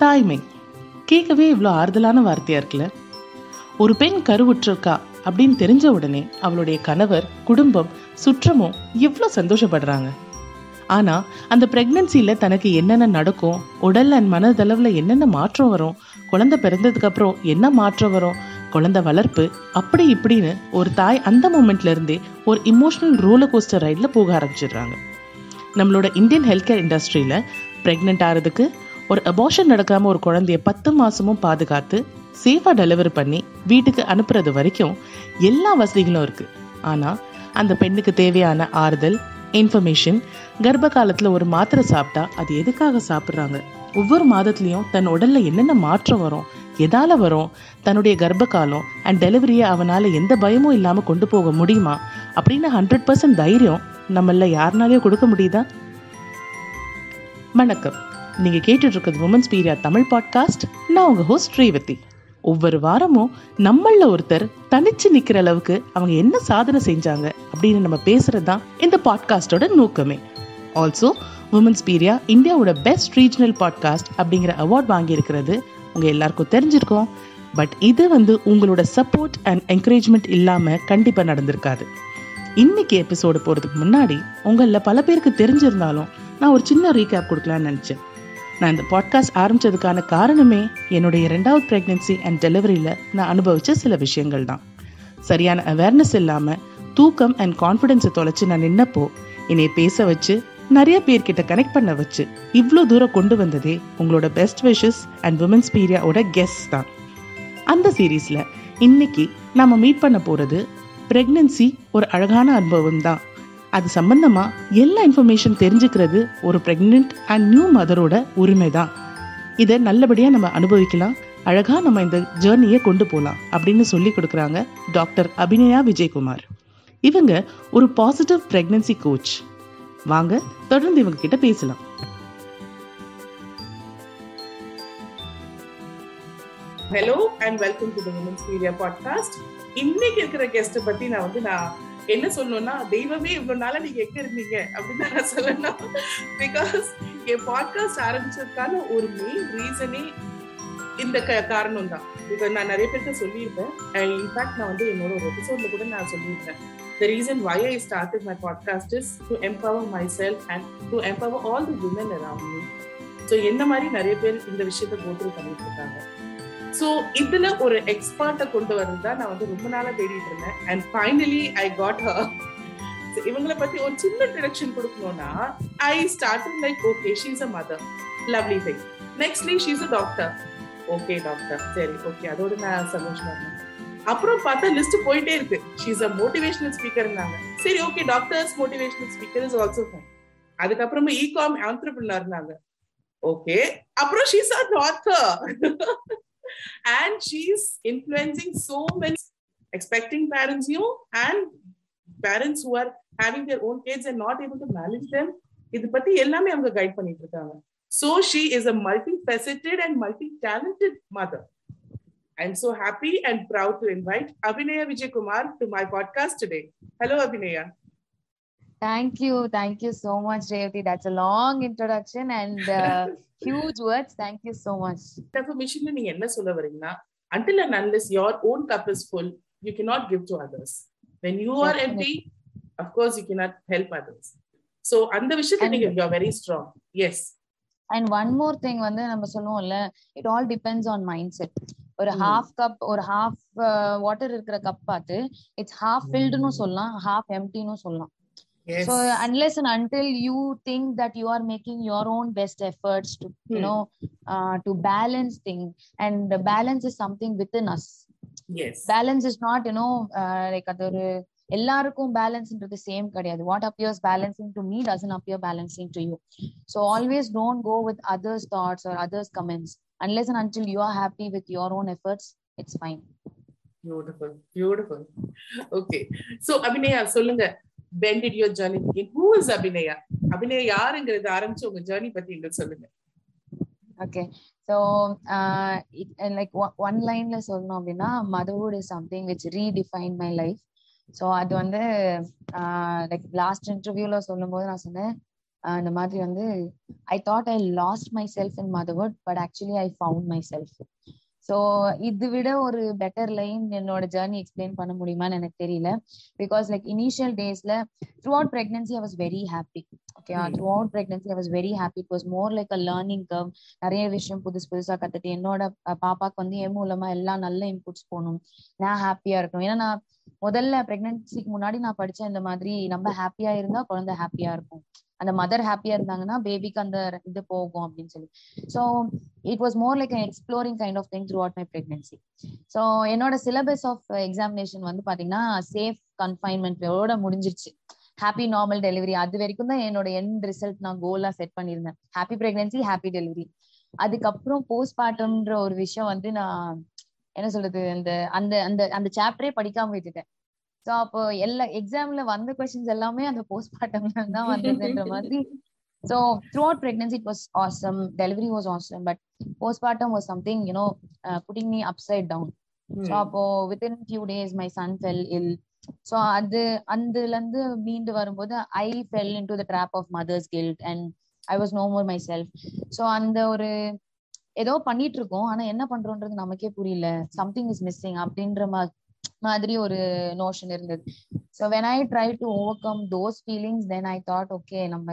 தாய்மை. கேட்கவே இவ்வளோ ஆறுதலான வார்த்தையா இருக்குல்ல? ஒரு பெண் கருவுற்றிருக்கா அப்படின்னு தெரிஞ்ச உடனே அவளுடைய கணவர் குடும்பம் சுற்றமும் எவ்வளோ சந்தோஷப்படுறாங்க. ஆனால் அந்த ப்ரெக்னன்சியில் தனக்கு என்னென்ன நடக்கும் உடல் அண்ட் மனதளவில் என்னென்ன மாற்றம் வரும் குழந்தை பிறந்ததுக்கப்புறம் என்ன மாற்றம் வரும் குழந்தை வளர்ப்பு அப்படி இப்படின்னு ஒரு தாய் அந்த மூமெண்ட்லேருந்தே ஒரு இமோஷனல் ரோலர் கோஸ்டர் ரைடில் போக ஆரம்பிச்சிடுறாங்க. நம்மளோட இந்தியன் ஹெல்த் கேர் இண்டஸ்ட்ரியில் ப்ரெக்னென்ட் ஆகிறதுக்கு ஒரு அபார்ஷன் நடக்காம ஒரு குழந்தைய பத்து மாசமும் பாதுகாத்து சேஃபா டெலிவரி பண்ணி வீட்டுக்கு அனுப்புறது வரைக்கும் எல்லா வசதிகளும் இருக்கு. ஆனா அந்த பெண்ணுக்கு தேவையான ஆறுதல் இன்ஃபர்மேஷன் கர்ப்ப காலத்துல ஒரு மாத்திரை சாப்பிட்டா அது எதுக்காக சாப்பிட்றாங்க? ஒவ்வொரு மாதத்துலயும் தன் உடல்ல என்னென்ன மாற்றம் வரும் எதால வரும் தன்னுடைய கர்ப்ப காலம் அண்ட் டெலிவரியை அவனால எந்த பயமும் இல்லாம கொண்டு போக முடியுமா? அப்படின்னு ஹண்ட்ரட் பர்சன்ட் தைரியம் நம்மள யாருனாலயும் கொடுக்க முடியுதா? வணக்கம். நீங்கள் கேட்டுட்ருக்கிறது உமன்ஸ் பீரியா தமிழ் பாட்காஸ்ட் நான் உங்கள் ஹோஸ்ட் ஸ்ரீவதி ஒவ்வொரு வாரமும் நம்மள ஒருத்தர் தனிச்சு நிற்கிற அளவுக்கு அவங்க என்ன சாதனை செஞ்சாங்க அப்படின்னு நம்ம பேசுறது தான் இந்த பாட்காஸ்டோட நோக்கமே. ஆல்சோ உமன்ஸ் பீரியா இந்தியாவோட பெஸ்ட் ரீஜனல் பாட்காஸ்ட் அப்படிங்கிற அவார்ட் வாங்கியிருக்கிறது உங்கள் எல்லாருக்கும் தெரிஞ்சிருக்கும். பட் இது வந்து உங்களோட சப்போர்ட் அண்ட் என்கரேஜ்மெண்ட் இல்லாமல் கண்டிப்பாக நடந்திருக்காது. இன்னைக்கு எபிசோடு போகிறதுக்கு முன்னாடி உங்களில் பல பேருக்கு தெரிஞ்சிருந்தாலும் நான் ஒரு சின்ன ரீகேப் கொடுக்கலான்னு நினச்சேன். நான் இந்த பாட்காஸ்ட் ஆரம்பிச்சதுக்கான காரணமே என்னுடைய ரெண்டாவது ப்ரெக்னென்சி அண்ட் டெலிவரியில் நான் அனுபவித்த சில விஷயங்கள் தான். சரியான அவேர்னஸ் இல்லாமல் தூக்கம் அண்ட் கான்ஃபிடென்ஸை தொலைச்சி நான் நின்னப்போ என்னை பேச வச்சு நிறைய பேர்கிட்ட கனெக்ட் பண்ண வச்சு இவ்வளோ தூரம் கொண்டு வந்ததே உங்களோட பெஸ்ட் விஷஸ் அண்ட் உமன்ஸ் பீரியாவோட கெஸ்ட் தான். அந்த சீரீஸில் இன்னைக்கு நாம் மீட் பண்ண போகிறது ப்ரெக்னென்சி ஒரு அழகான அனுபவம் தான். அது சம்பந்தமா எல்லா இன்ஃபர்மேஷன் தெரிஞ்சுக்கிறது ஒரு பிரெக்னென்ட் அண்ட் நியூ மதரோட உரிமை தான் இதை நல்லபடியாக நம்ம அனுபவிக்கலாம். அழகா நம்ம இந்த ஜேர்னியை கொண்டு போகலாம் அப்படின்னு சொல்லி கொடுக்குறாங்க டாக்டர் அபிநயா விஜயகுமார். இவங்க ஒரு பாசிட்டிவ் பிரெக்னன்சி கோச் வாங்க தொடர்ந்து இவங்க கிட்ட பேசலாம். Hello and welcome to the women's media podcast இன்னைக்கு இருக்கிற கெஸ்ட் பத்தி நான் வந்து நான் என்ன சொல்லணும்னா தெய்வமே இவ்வளவு நாளா நீங்க எங்க இருந்தீங்க? அப்படின்னு நான் சொல்லணும். பிகாஸ் என் பாட்காஸ்ட் ஆரம்பிச்சதுக்கான ஒரு மெயின் ரீசனே இந்த காரணம் தான் இப்போ நான் நிறைய பேருக்கு சொல்லியிருப்பேன். இன்ஃபேக்ட் நான் வந்து என்னோட ஒரு எபிசோட்ல கூட நான் சொல்லியிருப்பேன். The reason why I started my podcast is to empower myself and to empower all the women around me. So என்ன மாதிரி நிறைய பேர் இந்த விஷயத்த கோத்ரூ பண்ணிட்டு இருக்காங்க. ஸோ இதுல ஒரு எக்ஸ்பர்ட்டை கொண்டு வரதா நான் வந்து ரொம்ப நாளா தேடிட்டு இருந்தேன். And finally I got her இவங்களை பத்தி ஒரு சின்ன இன்ட்ரடக்ஷன் கொடுக்கணும்னா I starting like okay she's a mother lovely thing nextly she's a doctor okay doctor சரி ஓகே அதோட நான் சந்தோஷமா இருந்தேன். அப்புறம் பார்த்தா லிஸ்ட் போயிட்டே இருக்கு. ஷீஸ் அ மோட்டிவேஷனல் ஸ்பீக்கர் இருந்தாங்க சரி okay doctors motivational speaker is also fine அதுக்கப்புறமா இ காம் ஆண்டர்பிரினர் இருந்தாங்க ஓகே அப்புறம் she's a Doctor and she's influencing so many expecting பேரண்ட்ஸையும் and parents who are having their own kids and not able to manage them இது பத்தி எல்லாமே அவங்க guide பண்ணிட்டு இருக்காங்க so she is a multi faceted and multi talented mother I'm so happy and proud to invite Abhinaya Vijay Kumar to my podcast today. Hello, Abhinaya. Thank you. Thank you so much, Revati. That's a long introduction and uh, huge words. Thank you so much. Information நீங்க என்ன சொல்ல வரீங்கன்னா until and unless your own cup is full, you cannot give to others. When you are empty, of course, you cannot help others. So, அந்த விஷயத்துல நீங்க you are very strong. Yes. And one more thing வந்து நம்ம சொல்லுவோம்ல it all depends on mindset ஒரு half cup ஒரு half water இருக்கிற cup பார்த்து இட்ஸ் ஹாஃப் ஃபில்டுன்னு சொல்லலாம் ஹாஃப் எம்டின்னு சொல்லலாம் so unless and until you think that you are making your own best efforts to you Hmm. know uh, to balance thing and the balance is something within us Yes. balance is not you know uh, like அது ஒரு எல்லாருக்கும் பேலன்ஸ்ன்றது same கிடையாது what appears balancing to me doesn't appear balancing to you so always don't go with others thoughts or others comments unless and until you are happy with your own efforts it's fine Beautiful. Beautiful. Okay. So, Abhinaya, சொல்லுங்க when did your journey begin? Who is Abhinaya? Abhinaya யாருங்கிறது ஆரம்பிச்சு உங்க journey பத்தி எங்களுக்கு சொல்லுங்க okay so like one லைன்ல சொல்லணும் அப்படின்னா motherhood is something which redefine my life so அது வந்து லைக் லாஸ்ட் இன்டர்வியூல சொல்லும்போது நான் சொன்னேன் இந்த மாதிரி வந்து I thought I lost myself in motherhood but actually I found myself so இது விட ஒரு பெட்டர் லைன் என்னோட ஜேர்னி எக்ஸ்பிளைன் பண்ண முடியுமான்னு எனக்கு தெரியல. பிகாஸ் லைக் இனிஷியல் டேஸ்ல throughout pregnancy I was very happy okay throughout pregnancy I was very happy it was more like a learning curve நிறைய விஷயம் புதுசு புதுசா கத்துட்டு என்னோட பாப்பாக்கு வந்து என் மூலமா எல்லாம் நல்ல இன்புட்ஸ் போகணும் நான் ஹாப்பியா இருக்கணும். ஏன்னா நான் முதல்ல பிரெக்னன்சிக்கு முன்னாடி நான் படிச்சேன் இந்த மாதிரி நம்ம ஹாப்பியா இருந்தா குழந்தை ஹாப்பியா இருக்கும். அந்த மதர் ஹாப்பியா இருந்தாங்கன்னா பேபிக்கு அந்த இது போகும் அப்படின்னு சொல்லி. So it was more like exploring kind of thing throughout my pregnancy so என்னோட சிலபஸ் ஆஃப் எக்ஸாமினேஷன் வந்து பாத்தீங்கன்னா சேஃப் கன்ஃபைன்மெண்ட்டோட முடிஞ்சிருச்சு. ஹாப்பி நார்மல் டெலிவரி அது வரைக்கும் தான் என்னோட எண்ட் ரிசல்ட் நான் கோலா செட் பண்ணியிருந்தேன். ஹாப்பி பிரெக்னன்சி ஹாப்பி டெலிவரி அதுக்கப்புறம் போஸ்ட் பார்ட்டம்ன்ற ஒரு விஷயம் வந்து நான் என்ன சொல்றது அந்த அந்த அந்த அந்த சாப்டரே படிக்காம விட்டுட்டேன். சோ அப்போ எல்லா எக்ஸாம்ல வந்த கொஸ்டின்ஸ் எல்லாமே அந்த போஸ்ட் பார்ட்டம்ல தான் வந்ததுன்ற மாதிரி. So throughout pregnancy it was awesome delivery was awesome but postpartum was something you know putting me upside down so அப்போ within few days my son fell ill so அது அதுல இருந்து மீண்டு வரும்போது I fell into the trap of mother's guilt and I was no more myself so அந்த ஒரு ஏதோ பண்ணிட்டு இருக்கோம் ஆனா என்ன பண்றோம்ன்றது நமக்கே புரியல. சம்திங் இஸ் மிஸ்ஸிங் அப்படின்ற மாதிரி ஒரு நோஷன் இருந்தது. So when I try to overcome those feelings then I thought okay நம்ம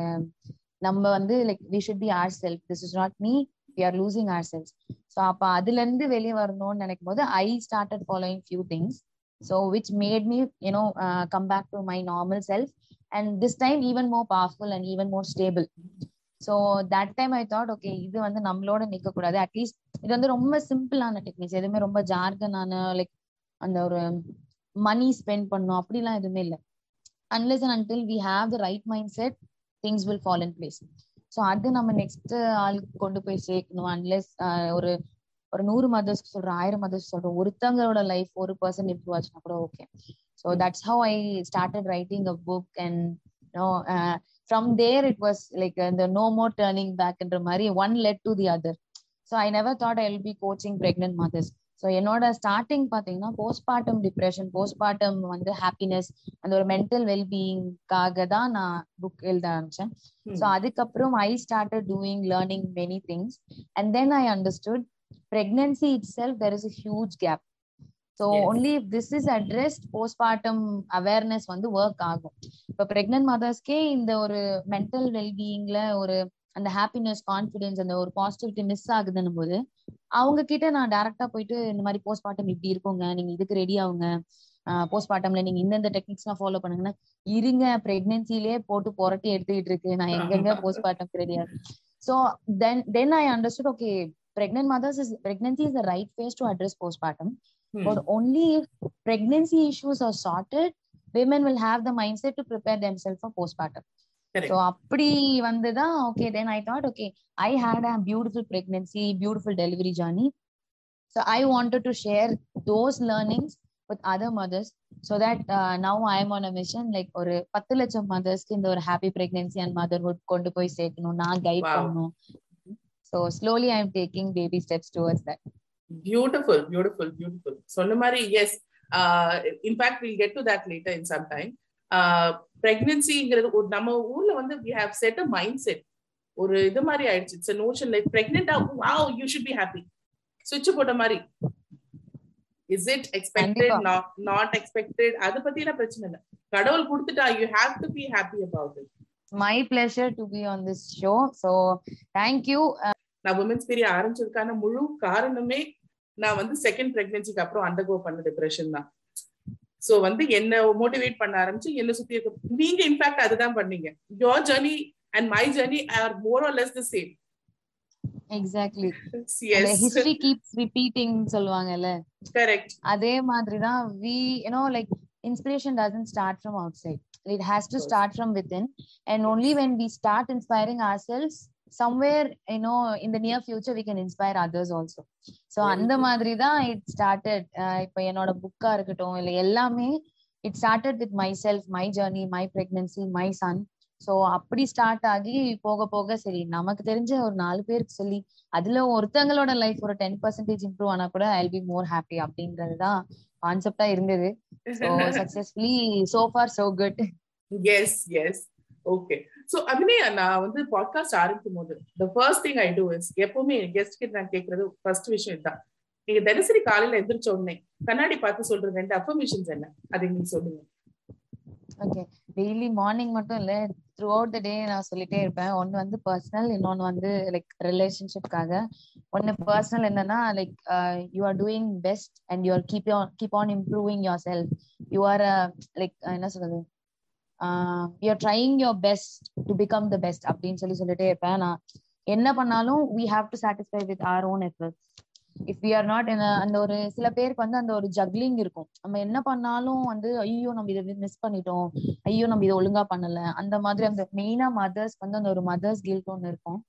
நம்ம வந்து like we should be our self this is not me we are losing our selves so அப்ப அதுல இருந்து வெளியே வரணும்னு நினைக்கும் போது I started following few things so which made me you know come back to my normal self and this time even more powerful and even more stable so that time I thought okay இது வந்து நம்மளோட நிக்க கூடாது at least இது வந்து ரொம்ப சிம்பிளான techniques எதுவுமே ரொம்ப ஜார்கனான லைக் அந்த ஒரு மணி ஸ்பெண்ட் பண்ணும் அப்படிலாம் எதுவுமே இல்லை. Unless and until we have the right mindset things will fall in place so அது நம்ம நெக்ஸ்ட் ஆளுக்கு கொண்டு போய் சேர்க்கணும். அன்லெஸ் ஒரு ஒரு நூறு மதர்ஸ் சொல்றோம் ஆயிரம் மதர்ஸ் சொல்றோம். ஒருத்தங்களோட லைஃப் ஒரு பர்சன் இம்ப்ரூவ் ஆச்சுன்னா கூட okay so that's how I started writing a book and from there it was like இந்த நோ மோர் டேர்னிங் பேக்ன்ற மாதிரி one led to the other so I never thought I will be coaching pregnant mothers so என்னோட starting பார்த்தீங்கன்னா postmortem depression postmortem வந்து happiness அந்த ஒரு mental வெல்பீயிங்காக தான் நான் புக் எழுத ஆரம்பிச்சேன். ஸோ அதுக்கப்புறம் I started doing learning many things and then I understood pregnancy itself there is a huge gap so only if this is addressed postmortem awareness வந்து work ஆகும். இப்போ பிரெக்னன்ட் மதர்ஸ்க்கே இந்த ஒரு மென்டல் வெல்பீயிங்ல ஒரு அந்த ஹாப்பினஸ் கான்ஃபிடன்ஸ் அந்த ஒரு பாசிட்டிவிட்டி மிஸ் ஆகுதுன்னும் போது அவங்க கிட்ட நான் டைரக்டா போயிட்டு இந்த மாதிரி போஸ்ட்மார்ட்டம் இப்படி இருக்குங்க நீங்க இதுக்கு ரெடி ஆகுங்க. போஸ்ட்மார்ட்டம்ல நீங்க இந்தந்த டெக்னிக்ஸ் எல்லாம் ஃபாலோ பண்ணுங்கன்னா இருங்க பிரெக்னன்சிலே போட்டு புரட்டி எடுத்துக்கிட்டு இருக்கு. நான் எங்கெங்க போஸ்ட்மார்ட்டம் ரெடி ஆகும் so then then I understood okay pregnant mothers is pregnancy is the right phase to address postpartum. Hmm. but only if pregnancy issues are sorted women will have the mindset to prepare themselves for postpartum Correct. so அப்படி வந்துதான் okay then i thought okay i had a beautiful pregnancy beautiful delivery journey so i wanted to share those learnings with other mothers so that uh, now i am on a mission like ஒரு பத்து லட்சம் மதர்ஸ்க்கு இந்த ஒரு happy pregnancy and motherhood கொண்டு போய் சேர்க்கணும் நான் guide Wow. பண்ணணும் so slowly i'm taking baby steps towards that beautiful beautiful beautiful சொன்ன மாதிரி yes in fact will get to that later in some time பிரெக்னன்சிங்கிறது ஒரு நம்ம ஊர்ல வந்து we have set a mindset ஒரு இது மாதிரி ஆயிடுச்சு. It's notion like pregnant wow you should be happy சுவிட்ச் போட்ட மாதிரி. Is it expected. Not expected அதை பத்தி எல்லாம் பிரச்சனை இல்லை. கடவுள் கொடுத்துட்டா you have to be happy about it to be on this show. So thank you. uh, நான் உமன்ஸ் பீரியட் ஆரம்பிச்சதுக்கான முழு காரணமே நான் வந்து செகண்ட் பிரெக்னன்சிக்கு அப்புறம் அண்டர்கோ பண்ண டிப்ரெஷன் தான் சோ வந்து என்ன மோட்டிவேட் பண்ண ஆரம்பிச்சு என்ன சுத்தி நீங்க இன்ஃபேக்ட் அதுதான் பண்ணீங்க your journey and my journey are more or less the same yes history keeps repeating சொல்லுவாங்கல்ல கரெக்ட் அதே மாதிரிதான் we you know like inspiration doesn't start from outside it has to course. start from within and only when we start inspiring ourselves somewhere you know in the near future we can inspire others also. So Very அந்த. மாதிரி தான் it started. அஹ் இப்ப என்னோட புக்கா இருக்கட்டும் இல்ல எல்லாமே it started with myself my journey my pregnancy my son. So அப்படி ஸ்டார்ட் ஆகி போக போக சரி நமக்கு தெரிஞ்ச ஒரு நாலு பேருக்கு சொல்லி அதுல ஒருத்தங்களோட லைஃப் ஒரு டென் பர்சன்டேஜ் இம்ப்ரூவ் ஆனா கூட ஐ பி மோர் ஹாப்பி அப்படின்றதுதான் கான்செப்டா இருந்தது. So successfully so far so good yes yes okay so Abhinaya நான் வந்து பாட்காஸ்ட் ஆரம்பிக்கும் போது the first thing I do is எப்பவுமே கெஸ்ட் கிட்ட நான் கேட்கறது ஃபர்ஸ்ட் விஷயம் இதுதான் நீங்க தினசரி காலையில எந்திரிச்ச உடனே கண்ணாடி பார்த்து சொல்ற ரெண்டு அஃபர்மேஷன்ஸ் என்ன? அது எங்களுக்கு சொல்லுங்க. ஓகே டெய்லி மார்னிங் மட்டும் இல்ல த்ரூ அவுட் த டே நான் சொல்லிட்டே இருப்பேன். ஒன்னு வந்து பர்சனல் இன்னொன்னு வந்து லைக் ரிலேஷன்ஷிப்காக ஒன்னு பர்சனல் என்னன்னா like you are doing best and you are keep keep on improving yourself you are like என்ன சொல்றது? You are trying your best to become the best அப்படின்னு சொல்லி சொல்லிட்டே இருப்பேன். நான் என்ன பண்ணாலும் we have to satisfy with our own efforts if we are not அந்த ஒரு சில பேருக்கு வந்து அந்த ஒரு ஜக்லிங் இருக்கும். நம்ம என்ன பண்ணாலும் வந்து ஐயோ நம்ம இதை மிஸ் பண்ணிட்டோம். ஐயோ நம்ம இதை ஒழுங்கா பண்ணல. அந்த மாதிரி அந்த மெயினா மதர்ஸ் வந்து அந்த ஒரு மதர்ஸ் கில்ட் ஒன்னு இருக்கும்.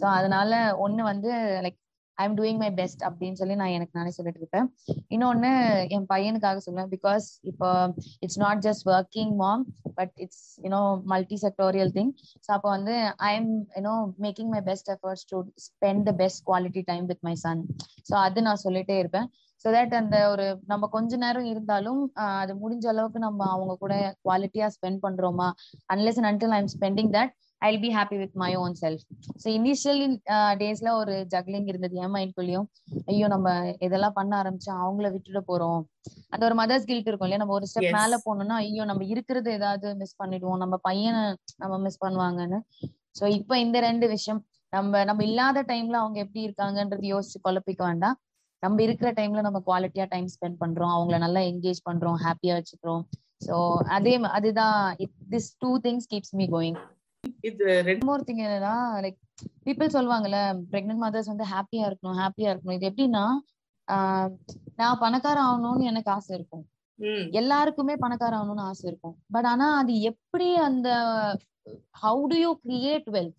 சோ அதனால ஒண்ணு வந்து like I am doing my best அப்படின்னு சொல்லி நான் எனக்கு நானே சொல்லிட்டு இருப்பேன். இன்னொன்னு என் பையனுக்காக சொல்லுவேன். பிகாஸ் இப்போ it's not just working mom but it's you know multi sectorial thing so அப்போ வந்து I am you know making my best efforts to spend the best quality time with my son so அது நான் சொல்லிட்டே இருப்பேன். So that அந்த ஒரு நம்ம கொஞ்ச நேரம் இருந்தாலும் அது முடிஞ்ச அளவுக்கு நம்ம அவங்க கூட குவாலிட்டியா ஸ்பெண்ட் பண்றோமா? Unless and until I am spending that I be happy with my own self so initial டேஸ்ல ஒரு ஜக்லிங் இருந்தது. என் மைண்ட்குள்ளயும் ஐயோ நம்ம இதெல்லாம் பண்ண ஆரம்பிச்சா அவங்கள விட்டுட்டு போறோம். அந்த ஒரு மதர்ஸ் கில்ட் இருக்கும் இல்லையா? நம்ம ஒரு ஸ்டெப் மேல போனோம்னா ஐயோ நம்ம இருக்கிறது ஏதாவது மிஸ் பண்ணிடுவோம். நம்ம பையனை நம்ம மிஸ் பண்ணுவாங்கன்னு. ஸோ இப்போ இந்த ரெண்டு விஷயம் நம்ம நம்ம இல்லாத டைம்ல அவங்க எப்படி இருக்காங்கன்றது யோசிச்சு குழப்பிக்க வேண்டாம். நம்ம இருக்கிற டைம்ல நம்ம குவாலிட்டியா டைம் ஸ்பெண்ட் பண்றோம். அவங்கள நல்லா என்கேஜ் பண்றோம் ஹாப்பியா வச்சுக்கிறோம். ஸோ அதே அதுதான் this two things keeps me going இது ரெண்டு மோர் திங் என்னன்னா லைக் பீப்புள் சொல்லுவாங்கல்ல பிரெக்னென்ட் மதர்ஸ் வந்து ஹாப்பியா இருக்கணும் ஹாப்பியா இருக்கணும் இது எப்படின்னா நான் பணக்கார ஆகணும்னு எனக்கு ஆசை இருக்கும் எல்லாருக்குமே பணக்கார ஆகணும்னு ஆசை இருக்கும் பட் ஆனா அது எப்படி அந்த how do you create wealth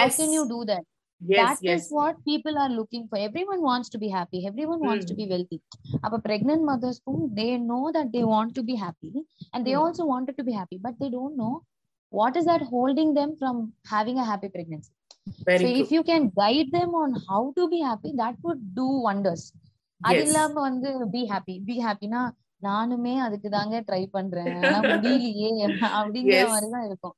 how can you do that that is what people are looking for everyone wants to be happy everyone wants to be wealthy அப்ப pregnant mothers they know that they want to be happy and they also wanted to be happy but they don't know what is that holding them from having a happy pregnancy Very so true. if you can guide them on how to be happy that would do wonders அது. இல்லாம வந்து be happy B ஹாப்பினா நானுமே அதுக்கு தாங்க try பண்றேன் முடியலையே அப்படிங்கிற. மாதிரிதான் இருக்கும்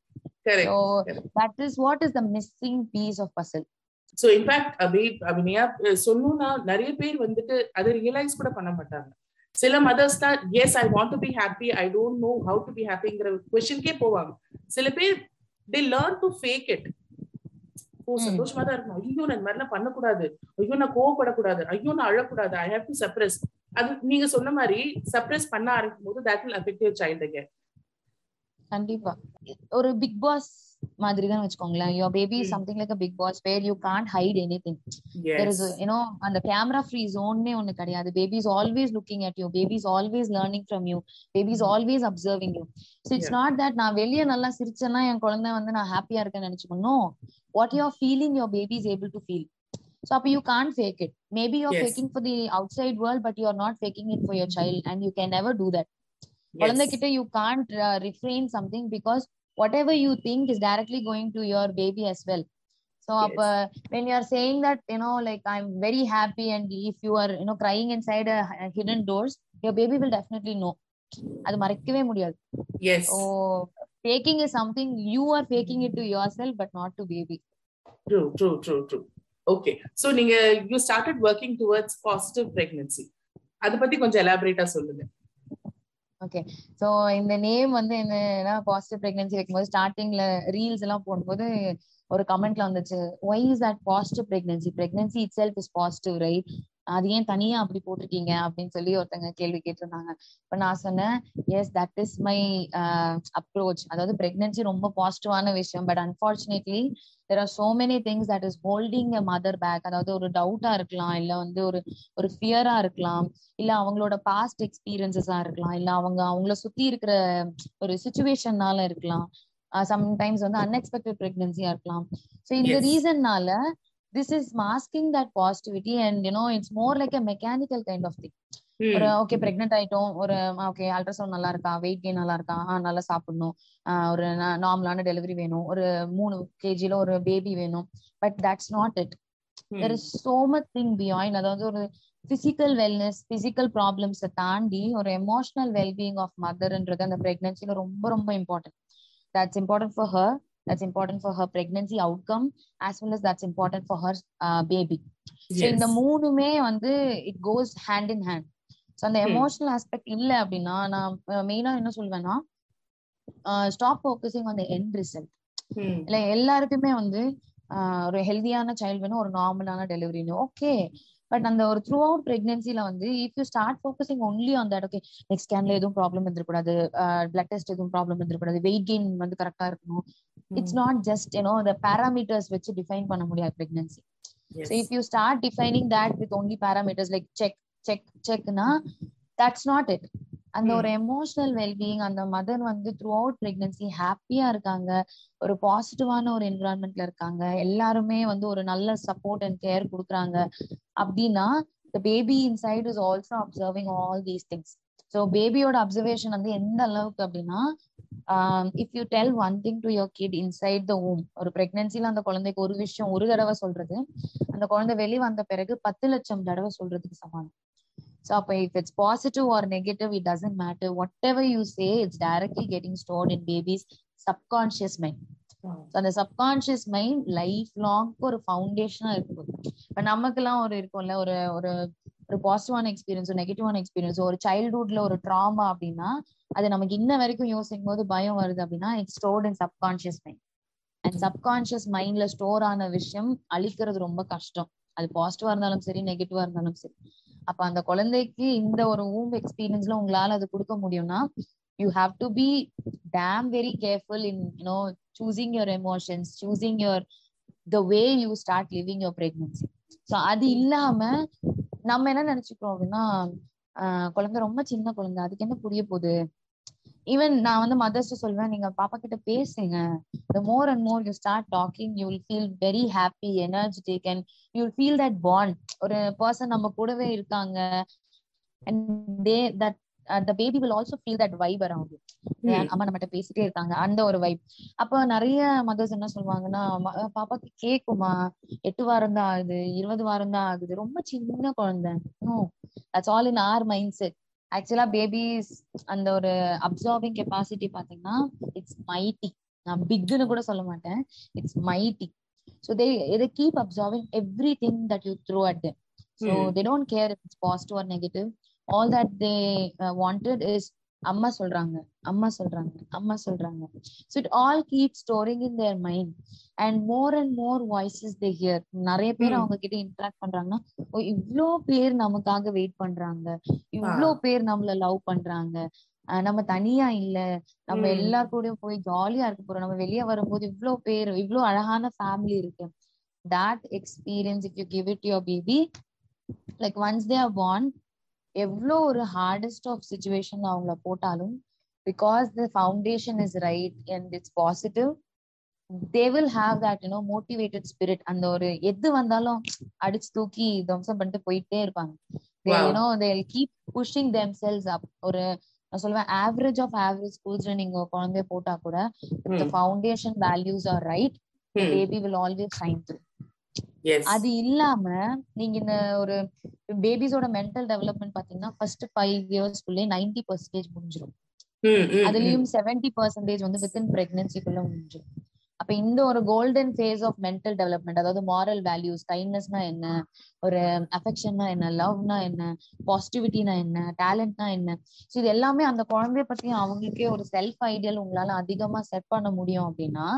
Correct. so Correct. that is what is the missing piece of puzzle so in fact அபி அபினியா அஹ் சொல்லணும்னா நிறைய பேர் வந்துட்டு அதை ரியலைஸ் கூட பண்ண மாட்டாங்க சில மதர்ஸ் தான் yes I want to be happy I don't know how to be ஹாப்பிங்கிற கொஸ்டின்கே போவாங்க. சில பேர் they learn to fake it ஓ. சந்தோஷமா தான் இருக்கும் ஐயோ நான் இந்த மாதிரிலாம் பண்ணக்கூடாது. ஐயோ நான் கோவப்படக்கூடாது. ஐயோ நான் அழக்கூடாது. ஐ ஹேவ் டு சப்ரஸ் அது நீங்க சொன்ன மாதிரி சப்ரஸ் பண்ண ஆரம்பிக்கும் போது that will affect your child again கண்டிப்பா. ஒரு பிக் பாஸ் மாதிரி தான் வச்சுக்கோங்களேன் your baby. Something like big boss where you can't hide anything you know அந்த கேமரா ஃப்ரீ ஜோன்னே ஒண்ணு கிடையாது. Baby is always looking at you baby is always learning from you baby is always observing you so it's not that நான் வெளியே நல்லா சிரிச்சேன்னா என் குழந்தை வந்து நான் ஹாப்பியா இருக்கேன்னு நினைச்சுக்கணும். What you are feeling your baby is able to feel so அப்போ you can fake it maybe you are. Faking for the outside world but you are not faking it for your child and you can never do that குழந்தைகிட்ட you can't refrain something because whatever you think is directly going to your baby as well so அப்ப when you are saying that you know like i'm very happy and if you are you know crying inside a, a hidden doors your baby will definitely know அது மறைக்கவே முடியாது yes so faking is something you are faking it to yourself but not to baby true true true true okay so நீங்க you started working towards positive pregnancy அத பத்தி கொஞ்சம் எலாபரேட்டா சொல்லுங்க okay so இந்த name வந்து என்னன்னா பாசிட்டிவ் பிரெக்னன்சி வைக்கும்போது ஸ்டார்டிங்ல ரீல்ஸ் எல்லாம் போடும்போது ஒரு கமெண்ட்ல வந்துச்சு why is that positive pregnancy pregnancy itself is positive right அது ஏன் தனியா அப்படி போட்டிருக்கீங்க? அப்படின்னு சொல்லி ஒருத்தங்க கேள்வி கேட்டிருந்தாங்க. இப்ப நான் சொன்னேன் yes that is my approach அதாவது பிரெக்னன்சி ரொம்ப பாசிட்டிவான விஷயம். But unfortunately there are so many things that is holding a mother back அதாவது ஒரு டவுட்டா இருக்கலாம் இல்ல வந்து ஒரு ஒரு ஃபியரா இருக்கலாம் இல்ல அவங்களோட பாஸ்ட் எக்ஸ்பீரியன்சஸா இருக்கலாம் இல்ல அவங்க அவங்கள சுத்தி இருக்கிற ஒரு சுச்சுவேஷன்னால இருக்கலாம். சம்டைம்ஸ் வந்து அன்எக்ஸ்பெக்டட் பிரெக்னன்சியா இருக்கலாம். ஸோ இந்த Yes. This is masking that positivity and you know it's more like a mechanical kind of thing ஒரு ஓகே பிரெக்னென்ட் ஆயிட்டோம். ஒரு ஓகே அல்ட்ராசவுண்ட் நல்லா இருக்கா? வெயிட் கெயின் நல்லா இருக்கா? நல்லா சாப்பிடணும். ஒரு நார்மலான டெலிவரி வேணும். ஒரு மூணு கேஜில ஒரு பேபி வேணும். But that's not it there is so much thing beyond அதாவது ஒரு பிசிக்கல் வெல்னஸ் பிசிக்கல் ப்ராப்ளம்ஸை தாண்டி ஒரு எமோஷனல் வெல்பீயிங் ஆஃப் மதர்ன்றது அந்த பிரெக்னன்சில ரொம்ப ரொம்ப important that's important for her that's important for her pregnancy outcome as well as that's important for her uh, baby. So இந்த மூணுமே வந்து it goes hand in hand so அந்த. எமோஷனல் ஆஸ்பெக்ட் இல்ல அப்படின்னா நான் மெயினா என்ன சொல்வேன்னா stop focusing on the end result இல்ல எல்லாருக்குமே வந்து ஒரு ஹெல்தியான சைல்டு வேணும் ஒரு நார்மலான டெலிவரின்னு ஓகே பட் அந்த ஒரு த்ரூ அவுட் பிரெக்னன்சில வந்து if you start focusing only on that okay next ஸ்கேன்ல எதுவும் ப்ராப்ளம் இருந்துக்கூடாது பிளட் டெஸ்ட் எதுவும் ப்ராப்ளம் இருந்துக்கூடாது வெயிட் கெயின் வந்து கரெக்டா இருக்கணும். It's not just you know the parameters வச்சு டிஃபைன் பண்ண முடியாது pregnancy if you start defining that with only parameters like check, check, check, na, that's not it. அந்த Hmm. ஒரு எமோஷனல் வெல்பீயிங் அந்த மதர் வந்து த்ரூ அவுட் பிரெக்னன்சி ஹாப்பியா இருக்காங்க. ஒரு பாசிட்டிவான ஒரு என்விரான்மெண்ட்ல இருக்காங்க. எல்லாருமே வந்து ஒரு நல்ல சப்போர்ட் அண்ட் கேர் கொடுக்குறாங்க. அப்படின்னா the baby inside is also observing all these things so பேபியோட அப்சர்வேஷன் வந்து எந்த அளவுக்கு அப்படின்னா if you tell one thing to your kid inside the home ஒரு பிரெக்னன்சில அந்த குழந்தைக்கு ஒரு விஷயம் ஒரு தடவை சொல்றது அந்த குழந்தை வெளி வந்த பிறகு பத்து லட்சம் தடவை சொல்றதுக்கு சமானம் ஸோ அப்போ if it's positive or negative it doesn't matter whatever you say it's directly getting stored in baby's subconscious mind அந்த சப்கான்ஷியஸ் மைண்ட் லைஃப் லாங் ஒரு ஃபவுண்டேஷனா இருக்கும். இப்ப நமக்கெல்லாம் ஒரு இருக்கும்ல ஒரு ஒரு ஒரு பாசிட்டிவான எக்ஸ்பீரியன்ஸோ நெகட்டிவான எக்ஸ்பீரியன்ஸ் ஒரு சைல்ட்ஹுட்ல ஒரு ட்ராமா அப்படின்னா அது நமக்கு இன்ன வரைக்கும் யோசிக்கும் போது பயம் வருது அப்படின்னா it's stored in subconscious mind and subconscious மைண்ட்ல ஸ்டோர் ஆன விஷயம் அழிக்கிறது ரொம்ப கஷ்டம். அது பாசிட்டிவா இருந்தாலும் சரி நெகட்டிவா இருந்தாலும் சரி. அப்ப அந்த குழந்தைக்கு இந்த ஒரு ஊம் எக்ஸ்பீரியன்ஸ்ல உங்களால அது கொடுக்க முடியும்னா you have to be damn very careful in you know choosing your emotions choosing your the way you start living your pregnancy so அது இல்லாம நம்ம என்ன நினைச்சுக்கிறோம் அப்படின்னா ஆஹ் குழந்தை ரொம்ப சின்ன குழந்தை அதுக்கு என்ன புரிய போகுது? ஈவன் நான் வந்து மதர்ஸ் சொல்வேன் நீங்க பாப்பா கிட்ட பேசுங்க. The more and more you start talking you will feel very happy energetic and you will feel that bond ஒரு பர்சன் நம்ம கூடவே இருக்காங்க and they that the baby will also feel that vibe around you. Hmm. அம்மா நம்மகிட்ட பேசிட்டே இருக்காங்க. அந்த ஒரு வைப் அப்ப நிறைய மதர்ஸ் என்ன சொல்லுவாங்கன்னா "ம- அஹ் பாப்பாக்கு கேக்குமா எட்டு வாரம் தான் ஆகுது இருபது வாரம் தான் ஆகுது. ரொம்ப சின்ன குழந்தை. That's all in our mindset ஆக்சுவலா பேபிஸ் அந்த ஒரு அப்சார்பிங் கெப்பாசிட்டி பாத்தீங்கன்னா இட்ஸ் மைட்டி நான் பிக்னு கூட சொல்ல மாட்டேன். It's mighty so they they keep absorbing everything that you throw at them so. They don't care it's positive or negative all that they wanted is அம்மா சொல்றாங்க அம்மா சொல்றாங்க அம்மா சொல்றாங்க. So it all keep storing in their mind and more and more voices they hear நிறைய பேர். அவங்க கிட்ட இன்டராக்ட் பண்றாங்கன்னா ஓ இவ்ளோ பேர் நமக்காக வெயிட் பண்றாங்க. இவ்ளோ பேர் நம்மள லவ் பண்றாங்க. நம்ம தனியா இல்ல. நம்ம. எல்லார் கூடயும் போய் ஜாலியா இருக்க போறோம். நம்ம வெளியே வரும்போது இவ்ளோ பேர் இவ்ளோ அழகான ஃபேமிலி இருக்கு. That experience if you give it to your baby like once they are born எவ்வளோ ஒரு ஹார்டஸ்ட் ஆஃப் சுச்சுவேஷன் அவங்கள போட்டாலும் because the foundation is right and it's positive they will have that you know motivated spirit அந்த ஒரு எது வந்தாலும் அடிச்சு தூக்கி துவம்சம் பண்ணிட்டு போயிட்டே இருப்பாங்க Wow. You know they keep pushing themselves up ஒரு நான் சொல்லுவேன் ஆவரேஜ் ஆஃப் ஆவரேஜ் ஸ்கூல்ஸ்ல நீங்க குழந்தைய போட்டா கூட the. Foundation values are right. Baby will always shine through. அது இல்லாம நீங்க இந்த ஒரு பேபிஸோட மென்டல் டெவலப்மெண்ட் பாத்தீங்கன்னா ஃபர்ஸ்ட் ஃபைவ் இயர்ஸ்க்குள்ளே நைன்டி பர்சன்டேஜ் முடிஞ்சிடும் hmm, அதுலயும் செவன்டி பர்சன்டேஜ் வந்து வித்தின் பிரெக்னன்சிக்குள்ள முடிஞ்சிடும் அப்ப இந்த ஒரு golden phase of mental development அதாவது மாரல் வேல்யூஸ் கைண்ட்னஸ்னா என்ன ஒரு அஃபெக்ஷன்னா என்ன லவ்னா என்ன பாசிட்டிவிட்டினா என்ன டேலண்ட்னா என்ன ஸோ இது எல்லாமே அந்த குழந்தைய பத்தி அவங்களுக்கே ஒரு செல்ஃப் ஐடியல் உங்களால அதிகமா செட் பண்ண முடியும் அப்படின்னா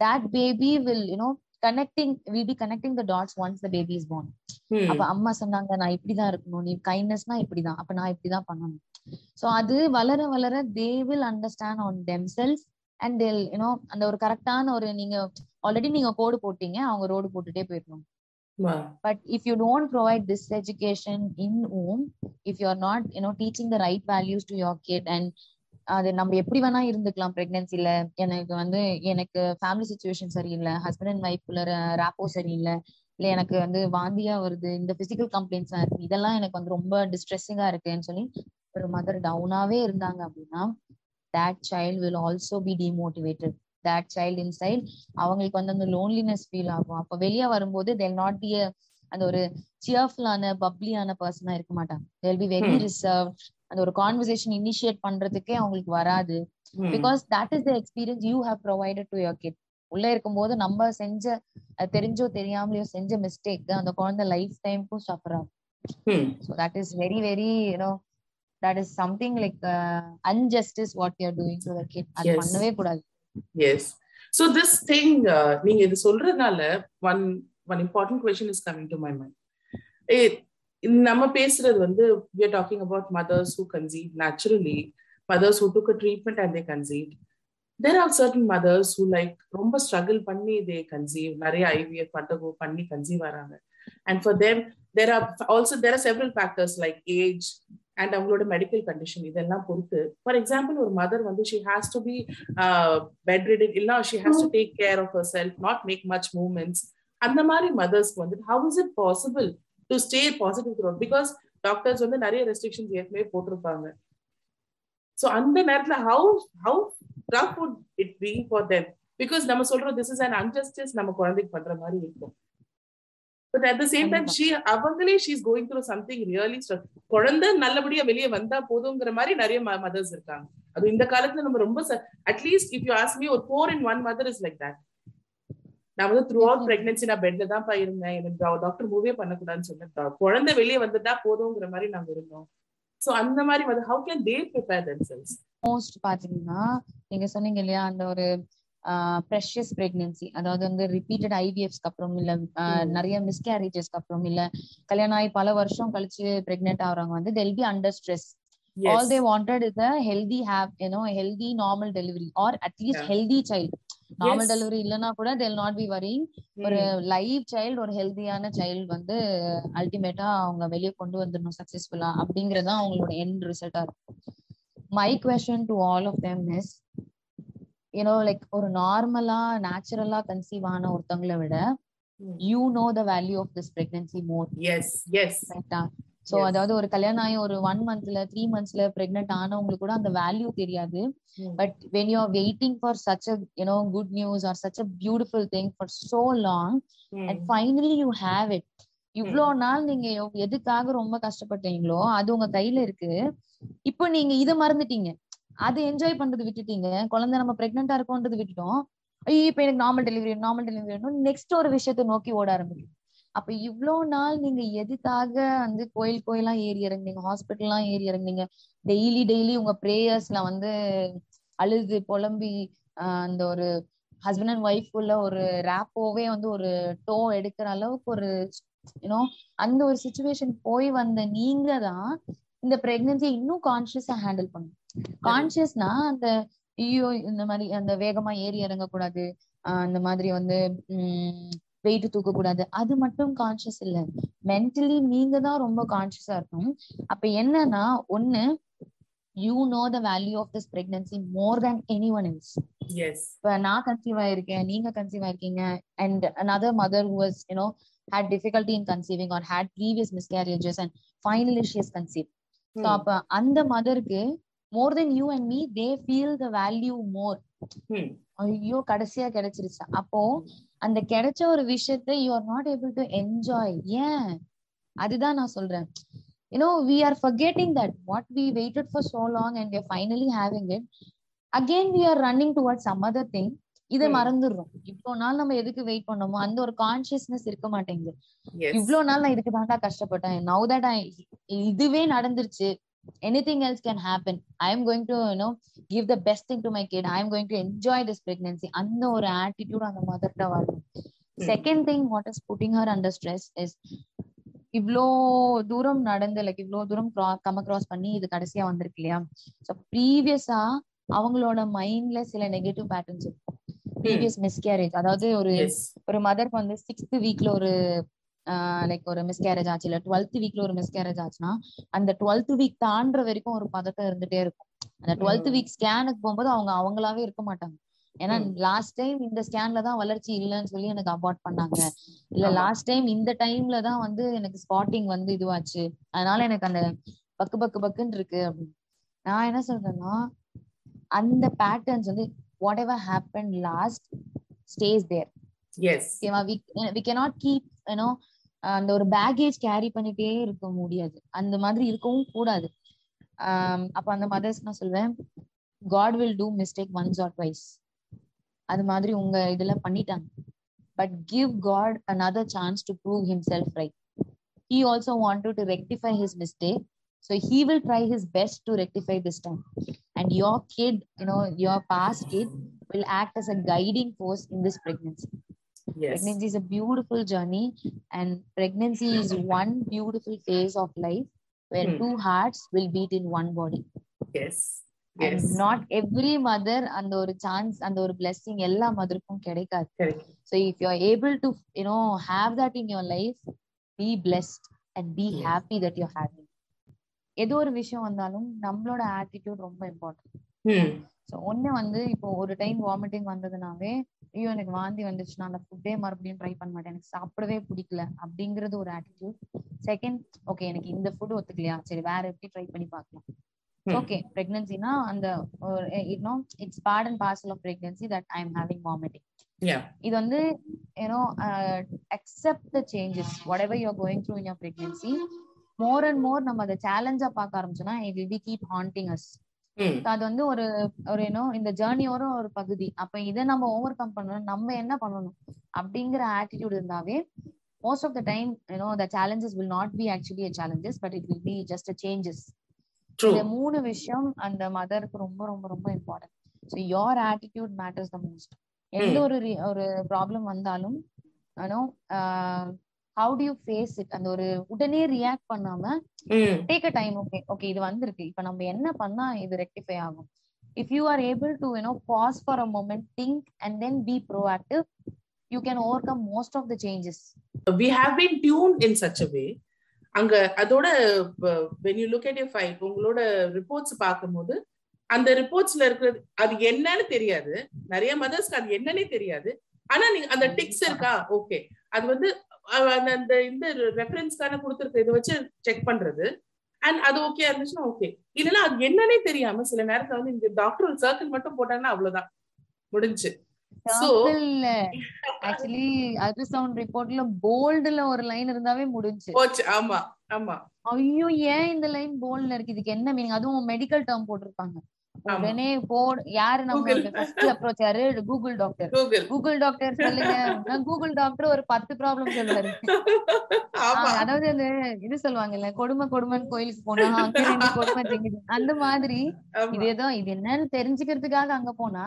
that baby will you know connecting will be connecting the dots once the baby is born. Hmm. அப்ப அம்மா சொன்னாங்க நான் இப்படிதான் இருக்கணும். நீ கைண்ட்னஸ்னா இப்படிதான். அப்ப நான் இப்படிதான் பண்ணணும். சோ அது வளர வளர they will understand on themselves and they'll you know அந்த ஒரு கரெக்டான ஒரு நீங்க ஆல்ரெடி நீங்க கோடு போட்டீங்க அவங்க ரோடு போட்டுட்டே போயிடணும். if you don't provide this education in womb if you are not you know teaching the right values to your kid and அது நம்ம எப்படி வேணா இருந்துக்கலாம் பிரெக்னன்சில எனக்கு வந்து எனக்கு ஃபேமிலி சுச்சுவேஷன் சரியில்லை. ஹஸ்பண்ட் அண்ட் ஒய்ஃப்குள்ள ரேப்போ சரியில்லை. இல்ல எனக்கு வந்து வாந்தியா வருது. இந்த பிசிக்கல் கம்ப்ளைண்ட்ஸா இருக்கு. இதெல்லாம் எனக்கு வந்து ரொம்ப டிஸ்ட்ரெஸ்ஸிங்கா இருக்குன்னு சொல்லி ஒரு மதர் டவுனாவே இருந்தாங்க அப்படின்னா that child will also be demotivated. That child inside அவங்களுக்கு வந்து அந்த லோன்லினஸ் ஃபீல் ஆகும். அப்ப வெளியே வரும்போது they'll not be a அந்த ஒரு சியர்ஃபுல்லான பப்ளியான பர்சனா இருக்க மாட்டாங்க. They'll be very Hmm. அந்த ஒரு கான்வர்சேஷன் இனிஷியேட் பண்றதுக்கே அவங்களுக்கு வராது. Because that is the experience you have provided to your kid உள்ள இருக்கும்போது நம்ம செஞ்ச தெரிஞ்சோ தெரியாமலையோ செஞ்ச மிஸ்டேக் அந்த குழந்தை லைஃப் டைம்க்கும் சஃபர் ஆகும். So that is very very you know that is something like injustice what you are doing to the kid அது. பண்ணவே கூடாது. எஸ் ஸோ திஸ் திங் நீங்க இது சொல்றதுனால one one important question is coming to my mind நம்ம பேசுறது வந்து we are talking about mothers who conceive naturally mothers who took a treatment and they conceive there are certain mothers who like ரொம்ப struggle பண்ணி they conceive நிறைய IVF undergo பண்ணி conceive வராங்க and for them there are also there are several factors like age and அவங்களோட medical condition இதெல்லாம் பொறுத்து for example ஒரு mother வந்து she has to be bedridden இல்லை she has to take care of herself not make much moments அந்த மாதிரி மதர்ஸ்க்கு வந்து how is it possible to stay positive throughout because doctors வந்து நிறைய ரெஸ்ட்ரிக்ஷன்ஸ் ஏற்கனவே போட்டிருப்பாங்க. ஸோ அந்த நேரத்துல how how tough would it be for them because நம்ம சொல்றோம் திஸ் இஸ் அன் அன்ஜஸ்டிஸ் நம்ம குழந்தைக்கு பண்ற மாதிரி இருக்கும். But at the same time she அவங்களே she is going through something really குழந்தை நல்லபடியா வெளியே வந்தா போதுங்கிற மாதிரி நிறைய மதர்ஸ் இருக்காங்க. அது இந்த காலத்துல நம்ம ரொம்ப at least if you ask me ஒரு four in one mother is like that நான் வந்து த்ரூ அவுட் பிரெக்னன்சி நான் பெட்ல தான் இருந்தேன். எனக்கு டாக்டர் மூவே பண்ணக்கூடாதுன்னு சொன்னேன் குழந்தை வெளியே வந்துட்டா போதுங்கிற மாதிரி நாங்க இருந்தோம். சோ அந்த மாதிரி வந்து how can they prepare themselves most பாத்தீங்கன்னா நீங்க சொன்னீங்க இல்லையா அந்த ஒரு ப்ரெஷியஸ் பிரெக்னன்சி அதாவது வந்து ரிப்பீட்டட் ஐவிஎஃப்ஸ்க்கு அப்புறம் இல்ல. நிறைய மிஸ்கேரேஜஸ்க்கு அப்புறம் இல்ல. கல்யாணம் ஆகி பல வருஷம் கழிச்சு பிரெக்னென்ட் ஆகுறவங்க வந்து they'll be under stress all they wanted is a healthy have you know healthy normal delivery or at least Yeah. Healthy child normal Yes. Delivery இல்லைன்னா கூட தெல் நாட் பி வரிங் ஒரு லைவ் சைல்டு ஒரு ஹெல்தியான child வந்து அல்டிமேட்டா அவங்க வெளியே கொண்டு வந்துடணும் சக்சஸ்ஃபுல்லா அப்படிங்கறது அவங்களோட எண்ட் ரிசல்ட்டா இருக்கும். My question to all of them is you know like ஒரு நார்மலா நேச்சுரலா கன்சீவ் ஆன ஒருத்தவங்களை விட you know the value of this pregnancy more yes yes so. அதாவது ஒரு கல்யாணம் ஆகி ஒரு ஒன் மந்த்ல த்ரீ மந்த்ஸ்ல பிரெக்னென்ட் ஆனவங்களுக்கு கூட அந்த வேல்யூ தெரியாது. But when you are waiting for such a you know good news or such a beautiful thing for so long and finally you have it இவ்ளோ நாள் நீங்க எதுக்காக ரொம்ப கஷ்டப்பட்டீங்களோ அது உங்க கையில இருக்கு. இப்போ நீங்க இத மறந்துட்டீங்க. அது என்ஜாய் பண்றது விட்டுட்டீங்க. குழந்தை நம்ம பிரெக்னெண்டா இருக்கோன்றது விட்டுட்டோம். ஐயோ இப்ப எனக்கு normal delivery normal delivery next ஒரு விஷயத்தை நோக்கி ஓட ஆரம்பிக்கும். அப்ப இவ்வளோ நாள் நீங்க எதுக்காக வந்து கோயில் கோயிலாம் ஏறி இறங்குனீங்க? ஹாஸ்பிட்டல்லாம் ஏறி இறங்குனீங்க? டெய்லி டெய்லி உங்க ப்ரேயர்ஸ்ல வந்து அழுது புலம்பி அந்த ஒரு ஹஸ்பண்ட் அண்ட் ஒய்ஃப்குள்ள ஒரு ரேப்போவே வந்து ஒரு டோ எடுக்கிற அளவுக்கு ஒரு யூனோ அந்த ஒரு சுச்சுவேஷன் போய் வந்த நீங்க தான் இந்த பிரெக்னன்சியை இன்னும் கான்சியஸா ஹேண்டில் பண்ணும் கான்சியஸ்னா அந்த ஐயோ இந்த மாதிரி அந்த வேகமா ஏறி இறங்கக்கூடாது. அந்த மாதிரி வந்து உம் வெயிட் தூக்க கூடாது அது மட்டும் கான்சியஸ் இல்ல. மென்டலி நீங்க தான் ரொம்ப கான்சியஸா இருக்கணும். அப்ப என்னன்னா ஒண்ணு you know the value of this pregnancy more than anyone else இப்ப நான் கன்சீவ் ஆயிருக்கேன் நீங்க conceive ஆயிருக்கீங்க and another mother who was you know had difficulty in conceiving or had previous miscarriages and finally she has conceived. So அப்ப அந்த மதருக்கு more than you and me they feel the value more ஐயோ கடைசியா கிடைச்சிருச்சு. அப்போ அந்த கிடைச்ச ஒரு விஷயத்த you are not able to enjoy ஏன்? அதுதான் நான் சொல்றேன். You know we are what we waited for so long and we are finally having it. Again we are running towards some other thing. இதை. மறந்துடுறோம். இவ்வளவு நாள் நம்ம எதுக்கு வெயிட் பண்ணோமோ அந்த ஒரு கான்சியஸ்னஸ் இருக்க மாட்டேங்குது. இவ்வளவு நாள் நான் இதுக்கு தாண்டா கஷ்டப்பட்டேன். நவ் தட் இதுவே நடந்துருச்சு. Anything else can happen. I am going to you know give the best thing to my kid. I am going to enjoy this pregnancy. அந்த ஒரு attitude அந்த மதர்கிட்ட வரணும். Second thing what is putting her under stress is இவ்ளோ தூரம் நடந்து like இவ்ளோ தூரம் கம கிராஸ் பண்ணி இது கடைசியா வந்திருக்கு இல்லையா? ஸோ ப்ரீவியஸா அவங்களோட மைண்ட்ல சில நெகட்டிவ் பேட்டர்ன்ஸ் இருக்கும். ப்ரீவியஸ் மிஸ்கேரேஜ் அதாவது ஒரு ஒரு மதருக்கு வந்து சிக்ஸ்த் வீக்ல ஒரு லைக் ஒரு மிஸ்கேரேஜ் ஆச்சு இல்ல டுவெல்த் வீக்ல ஒரு மிஸ்கேரேஜ் ஆச்சுன்னா அந்த டுவெல்த் வீக் தாண்டுற வரைக்கும் ஒரு பதட்டம் இருந்துட்டே இருக்கும் அந்த டுவெல்த். வீக் ஸ்கேனுக்கு போகும்போது அவங்க அவங்களாவே இருக்க மாட்டாங்க ஏன்னா. லாஸ்ட் டைம் இந்த ஸ்கேன்ல தான் வளர்ச்சி இல்லைன்னு சொல்லி எனக்கு அபார்ட் பண்ணாங்க இல்ல. லாஸ்ட் டைம் இந்த டைம்ல தான் வந்து எனக்கு ஸ்பாட்டிங் வந்து இதுவாச்சு அதனால எனக்கு அந்த பக்கு பக்கு பக்குன்னு இருக்கு அப்படின்னு நான் என்ன சொல்றேன்னா அந்த பேட்டர்ன்ஸ் வந்து ever happen last stays there yes ஓகேவா we cannot keep you know அந்த ஒரு பேகேஜ் கேரி பண்ணிட்டே இருக்க முடியாது அந்த மாதிரி இருக்கவும் கூடாது அப்ப அந்த மதர்ஸ் நான் சொல்வேன் God will do mistake once or twice அது மாதிரி உங்க இதுல பண்ணிட்டாங்க but give God another chance to prove himself right he also want to rectify his mistake so he will try his best to rectify this time and your kid you know your past kid will act as a guiding force in this pregnancy yes pregnancy is a beautiful journey and pregnancy is one beautiful phase of life where Hmm. two hearts will beat in one body yes and yes not every mother அந்த ஒரு chance அந்த ஒரு blessing எல்லா மதருக்கும் கிடைக்காது correct so if you are able to you know have that in your life be blessed and be Yes. happy that you're having ஏதோ ஒரு விஷயம் வந்தாலும் நம்மளோட ஆட்டிடியூட் ரொம்ப இம்பார்ட்டன்ட் hmm ஸோ ஒண்ணு வந்து இப்போ ஒரு டைம் வாமிட்டிங் வந்ததுனாவே ஐயோ எனக்கு வாந்தி வந்துச்சு நான் அந்த ஃபுட்டே மறுபடியும் ட்ரை பண்ண மாட்டேன். எனக்கு சாப்பிடவே பிடிக்கல அப்படிங்கிறது ஒரு ஆட்டிடியூட் செகண்ட் ஓகே எனக்கு இந்த ஃபுட் ஒத்துக்கலையா? சரி வேற எப்படி ட்ரை பண்ணி பார்க்கலாம். ஓகே பிரெக்னன்சினா அந்த இன்னும் it's part and parcel of pregnancy that I am having vomiting இது வந்து you know accept the changes whatever you're going through in your pregnancy more and more நம்ம அதை சேலஞ்சா பார்க்க ஆரம்பிச்சோம்னா it will be keep haunting as அது வந்து ஒரு ஒரு ஏனோ இந்த ஜேர்னியோட ஒரு பகுதி. அப்ப இதை நம்ம ஓவர் கம் பண்ணணும். நம்ம என்ன பண்ணணும்? அப்படிங்கிற ஆட்டிடியூட் இருந்தாவே most of the time you know the challenges will not be actually challenges but it will be just changes இந்த மூணு விஷயம் அந்த மதருக்கு ரொம்ப ரொம்ப ரொம்ப important so your attitude matters the most எந்த ஒரு ஒரு ப்ராப்ளம் வந்தாலும் how to you face it அந்த ஒரு உடனே ரியாக்ட் பண்ணாம take a time okay okay இது வந்திருக்கு. இப்ப நம்ம என்ன பண்ணா இது ரெக்டிஃபை ஆகும்? If you are able to you know pause for a moment think and then be proactive you can overcome most of the changes we have been tuned in such a way. அங்க அதோட when you look at your file உங்களோட reports பார்க்கும்போது அந்த ரிப்போர்ட்ஸ்ல இருக்கிறது அது என்னன்னு தெரியாது. நிறைய மதர்ஸ்க்கு அது என்னன்னே தெரியாது. ஆனா நீங்க அந்த டிக்ஸ் இருக்கா? ஓகே அது வந்து அந்த அந்த இந்த ரெஃபரன்ஸ்க்கான கொடுத்துருக்க. இதை வச்சு செக் பண்றது. அண்ட் அது ஓகே இருந்துச்சுன்னா ஓகே இல்லைன்னா அது என்னன்னே தெரியாம சில நேரத்துல வந்து இந்த டாக்டர் சர்க்கிள் மட்டும் போட்டாங்கன்னா அவ்வளவுதான். முடிஞ்சு. ஆக்சுவலி அல்ட்ராசவுண்ட் ரிப்போர்ட்ல போல்டுல ஒரு லைன் இருந்தாவே முடிஞ்சு. ஆமா. ஆமா. ஐயோ ஏன் இந்த லைன் போல்ட்ல இருக்கு? இதுக்கு என்ன மீனிங் அதுவும் மெடிக்கல் டேர்ம் போட்டிருப்பாங்க. உடனே போர்டு யாரு நம்ம Google. ஃபர்ஸ்ட் அப்ரோச் யாரு? கூகுள் டாக்டர் கூகுள் டாக்டர் சொல்லுங்க. கூகுள் டாக்டர் ஒரு பத்து ப்ராப்ளம் சொல்லுவாரு அதாவது அந்த இது சொல்லுவாங்கல்ல கொடுமை கொடுமைன்னு கோயிலுக்கு போனா அங்க ரெண்டு கொடுமை தெரியுது அந்த மாதிரி. இது ஏதோ இது என்னன்னு தெரிஞ்சுக்கிறதுக்காக அங்க போனா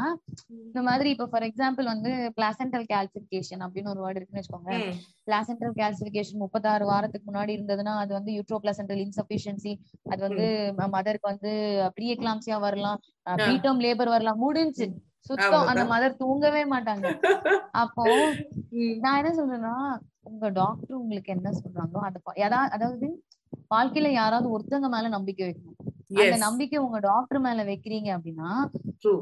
இந்த மாதிரி இப்ப ஃபார் எக்ஸாம்பிள் வந்து பிளாசென்டல் கால்சிபிகேஷன் அப்படின்னு ஒரு வேர்டு இருக்குன்னு வச்சுக்கோங்க. பிளாசென்டல் கால்சிபிகேஷன் முப்பத்தாறு வாரத்துக்கு முன்னாடி இருந்ததுன்னா அது வந்து யூட்ரோ பிளாசென்டல் இன்சபிஷியன்சி அது வந்து மதருக்கு வந்து ப்ரீ எக்லாம்சியா வரலாம் பீட்டம் லேபர் வரலாம். முடிஞ்சு சுத்தம். அந்த. மதர் தூங்கவே மாட்டாங்க. அப்போ நான் என்ன சொல்றேன்னா உங்க டாக்டர் உங்களுக்கு என்ன சொல்றாங்களோ அத அதாவது வாழ்க்கையில யாராவது ஒருத்தவங்க மேல நம்பிக்கை வைக்கணும். அந்த நம்பிக்கை உங்க டாக்டர் மேல வைக்கிறீங்க அப்படின்னா.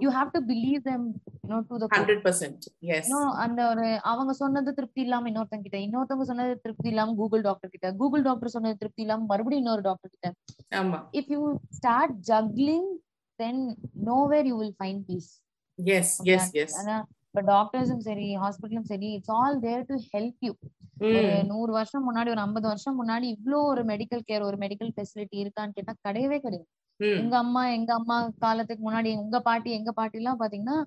You have to believe them you know to the core. 100%, yes. இன்னும் அந்த ஒரு அவங்க சொன்னது திருப்தி இல்லாம இன்னொருத்தங்க கிட்ட இன்னொருத்தவங்க சொன்னது திருப்தி இல்லாம கூகுள் டாக்டர் கிட்ட கூகுள் டாக்டர் சொன்னது திருப்தி இல்லாம மறுபடியும் இன்னொரு டாக்டர் கிட்ட. ஆமா. If you start juggling then nowhere you will find peace yes yes yes. ஆனா இப்ப டாக்டர்ஸும் சரி ஹாஸ்பிட்டலும் சரி it's all there to help you நூறு வருஷம் முன்னாடி ஒரு ஐம்பது வருஷம் முன்னாடி இவ்ளோ ஒரு மெடிக்கல் கேர் ஒரு மெடிக்கல் ஃபெசிலிட்டி இருக்கான்னு கேட்டா கிடையவே கிடையாது. ம், எங்க அம்மா எங்க அம்மா காலத்துக்கு முன்னாடி உங்க பாட்டி எங்க பாட்டி எல்லாம் பாத்தீங்கன்னா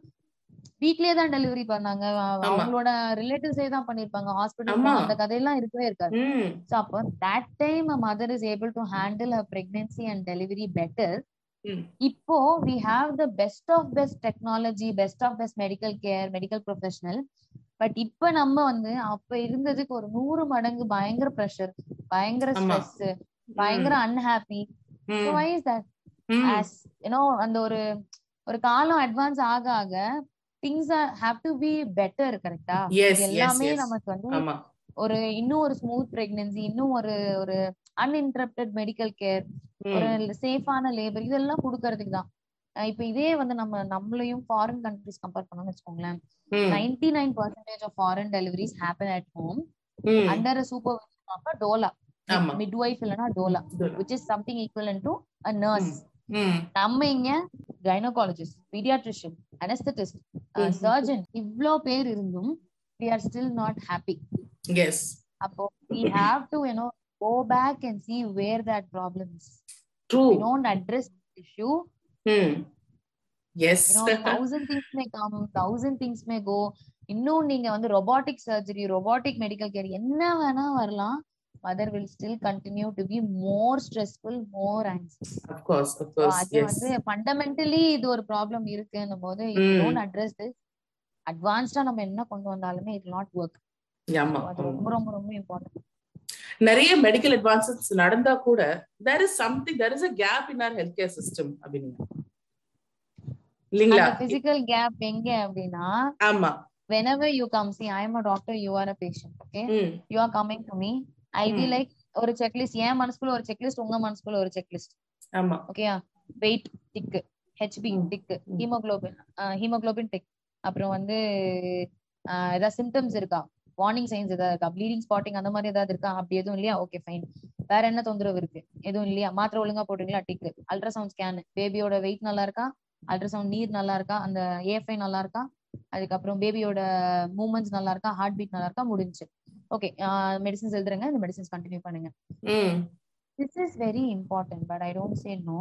வீட்லயே தான் டெலிவரி பண்ணாங்க. அவங்களோட ரிலேட்டிவ்ஸே தான் பண்ணிருப்பாங்க ஹாஸ்பிட்டல். அந்த கதையெல்லாம் இருக்கவே இருக்காது. சோ அப்போ that time mother is able to handle a pregnancy and delivery better இப்போ we have the best of best technology best of best medical care medical professional but இப்ப நம்ம வந்து அப்ப இருந்ததுக்கு ஒரு நூறு மடங்கு பயங்கர ப்ரெஷர் பயங்கர. ஸ்ட்ரெஸ் பயங்கர அன்ஹாப்பி ஆஸ் யூனோ அந்த ஒரு ஒரு காலம் அட்வான்ஸ் ஆக ஆக things have to be better கரெக்டா எல்லாமே. நமக்கு வந்து ஒரு இன்னும் ஒரு ஸ்மூத் பிரெக்னன்சி இன்னும் ஒரு ஒரு அன்இன்டரப்டட் மெடிக்கல் கேர் ஒரு சேஃபான லேபர் இதெல்லாம் கொடுக்கறதுக்கு தான். இப்ப இதே வந்து நம்ம நம்மளையும் ஃபாரின் கண்ட்ரிஸ் கம்பேர் பண்ணோம்னு வச்சுக்கோங்களேன். Ninety nine percentage of foreign deliveries happen at home under supervision of doula ஆமா. மிட்வைஃப் இல்லைன்னா doula Dola. Which is something equal to a nurse நம்ம இங்க கைனகாலஜிஸ்ட் பீடியாட்ரிஷியன் அனஸ்தட்டிஸ்ட். சர்ஜன் இவ்ளோ பேர் இருந்தும் we are still not happy. Yes. அப்போ we have to you know go back and see where that problem is true we don't address the issue hmm, yes thousand things may come thousand things may go இன்னும் நீங்க வந்து robotic surgery robotic medical care என்ன வேணா வரலாம் mother will still continue to be more stressful more anxious of course of So course அது yes வந்து fundamentally இது ஒரு ப்ராப்ளம் இருக்குன்னும் போது ம். டோன்ட் அட்ரஸ் திஸ் அட்வான்ஸ்டா நம்ம என்ன கொண்டு வந்தாலுமே இட் நாட் ஒர்க் ரொம்ப ரொம்ப ரொம்ப இம்பார்ட்டன்ட் நிறைய மெடிக்கல் அட்வான்சஸ் நடந்தா கூட there is something there is a gap in our healthcare system அப்படின்னு இல்லீங்களா? பிசிக்கல் கேப் எங்க அப்படின்னா ஆமா. whenever you come see i am a doctor you are a patient okay? ம். You are coming to me. I be hmm. like ஒரு checklist என் மனசுக்குள்ள ஒரு செக்லிஸ்ட் உங்க மனசுக்குள்ள ஒரு செக்லிஸ்ட் ஆமா. ஓகேயா weight tick HB. Tick. Haemoglobin haemoglobin tick அப்புறம் வந்து ஏதாவது சிம்டம்ஸ் இருக்கா? வார்னிங் சைன்ஸ் ஏதாவது இருக்கா ப்ளீடிங் ஸ்பாட்டிங் அந்த மாதிரி ஏதாவது இருக்கா? அப்படி எதுவும் இல்லையா? ஓகே ஃபைன் வேற என்ன தொந்தரவு இருக்கு? எதுவும் இல்லையா? மாத்திரை ஒழுங்கா போட்டுங்களா டிக் அல்ட்ராசவுண்ட் ஸ்கேன் பேபியோட வெயிட் நல்லா இருக்கா? அல்ட்ராசவுண்ட் நீர் நல்லா இருக்கா? அந்த ஏஎஃப்ஐ நல்லா இருக்கா? அதுக்கப்புறம் பேபியோட மூவ்மெண்ட்ஸ் நல்லா இருக்கா? ஹார்ட் பீட் நல்லா இருக்கா? முடிஞ்சு. ஓகே மெடிசன்ஸ் எழுதுறங்க. இந்த மெடிசன்ஸ் கண்டினியூ பண்ணுங்க. This is very important but I don't say no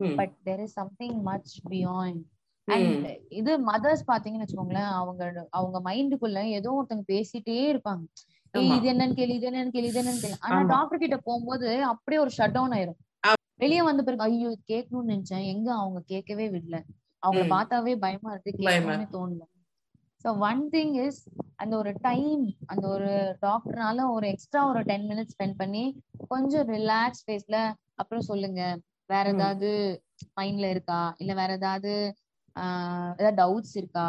but there is something much beyond and இது மதர்ஸ் பாத்தீங்கன்னு வச்சுக்கோங்களேன் அவங்க அவங்க மைண்டுக்குள்ள ஏதோ ஒருத்தங்க பேசிட்டே இருப்பாங்க. இது என்னன்னு கேளு இது என்னன்னு கேளு இது என்னன்னு கேளு. ஆனா. டாக்டர் கிட்ட போகும்போது அப்படியே ஒரு ஷட் டவுன் ஆயிரும். வெளியே வந்த பிறகு ஐயோ கேட்கணும்னு நினைச்சேன். எங்க அவங்க கேட்கவே விடல. அவங்கள ம். பார்த்தாவே பயமா இருக்கு. கேட்கணும்னு தோணல. சோ ஒன் திங் இஸ் அந்த ஒரு டைம் அந்த ஒரு டாக்டர்னால ஒரு எக்ஸ்ட்ரா ஒரு டென் மினிட்ஸ் ஸ்பெண்ட் பண்ணி கொஞ்சம் ரிலாக்ஸ் ஃபேஸ்ல அப்புறம் சொல்லுங்க. வேற. ஏதாவது மைண்ட்ல இருக்கா? இல்ல வேற ஏதாவது ஏதாவது டவுட்ஸ் இருக்கா?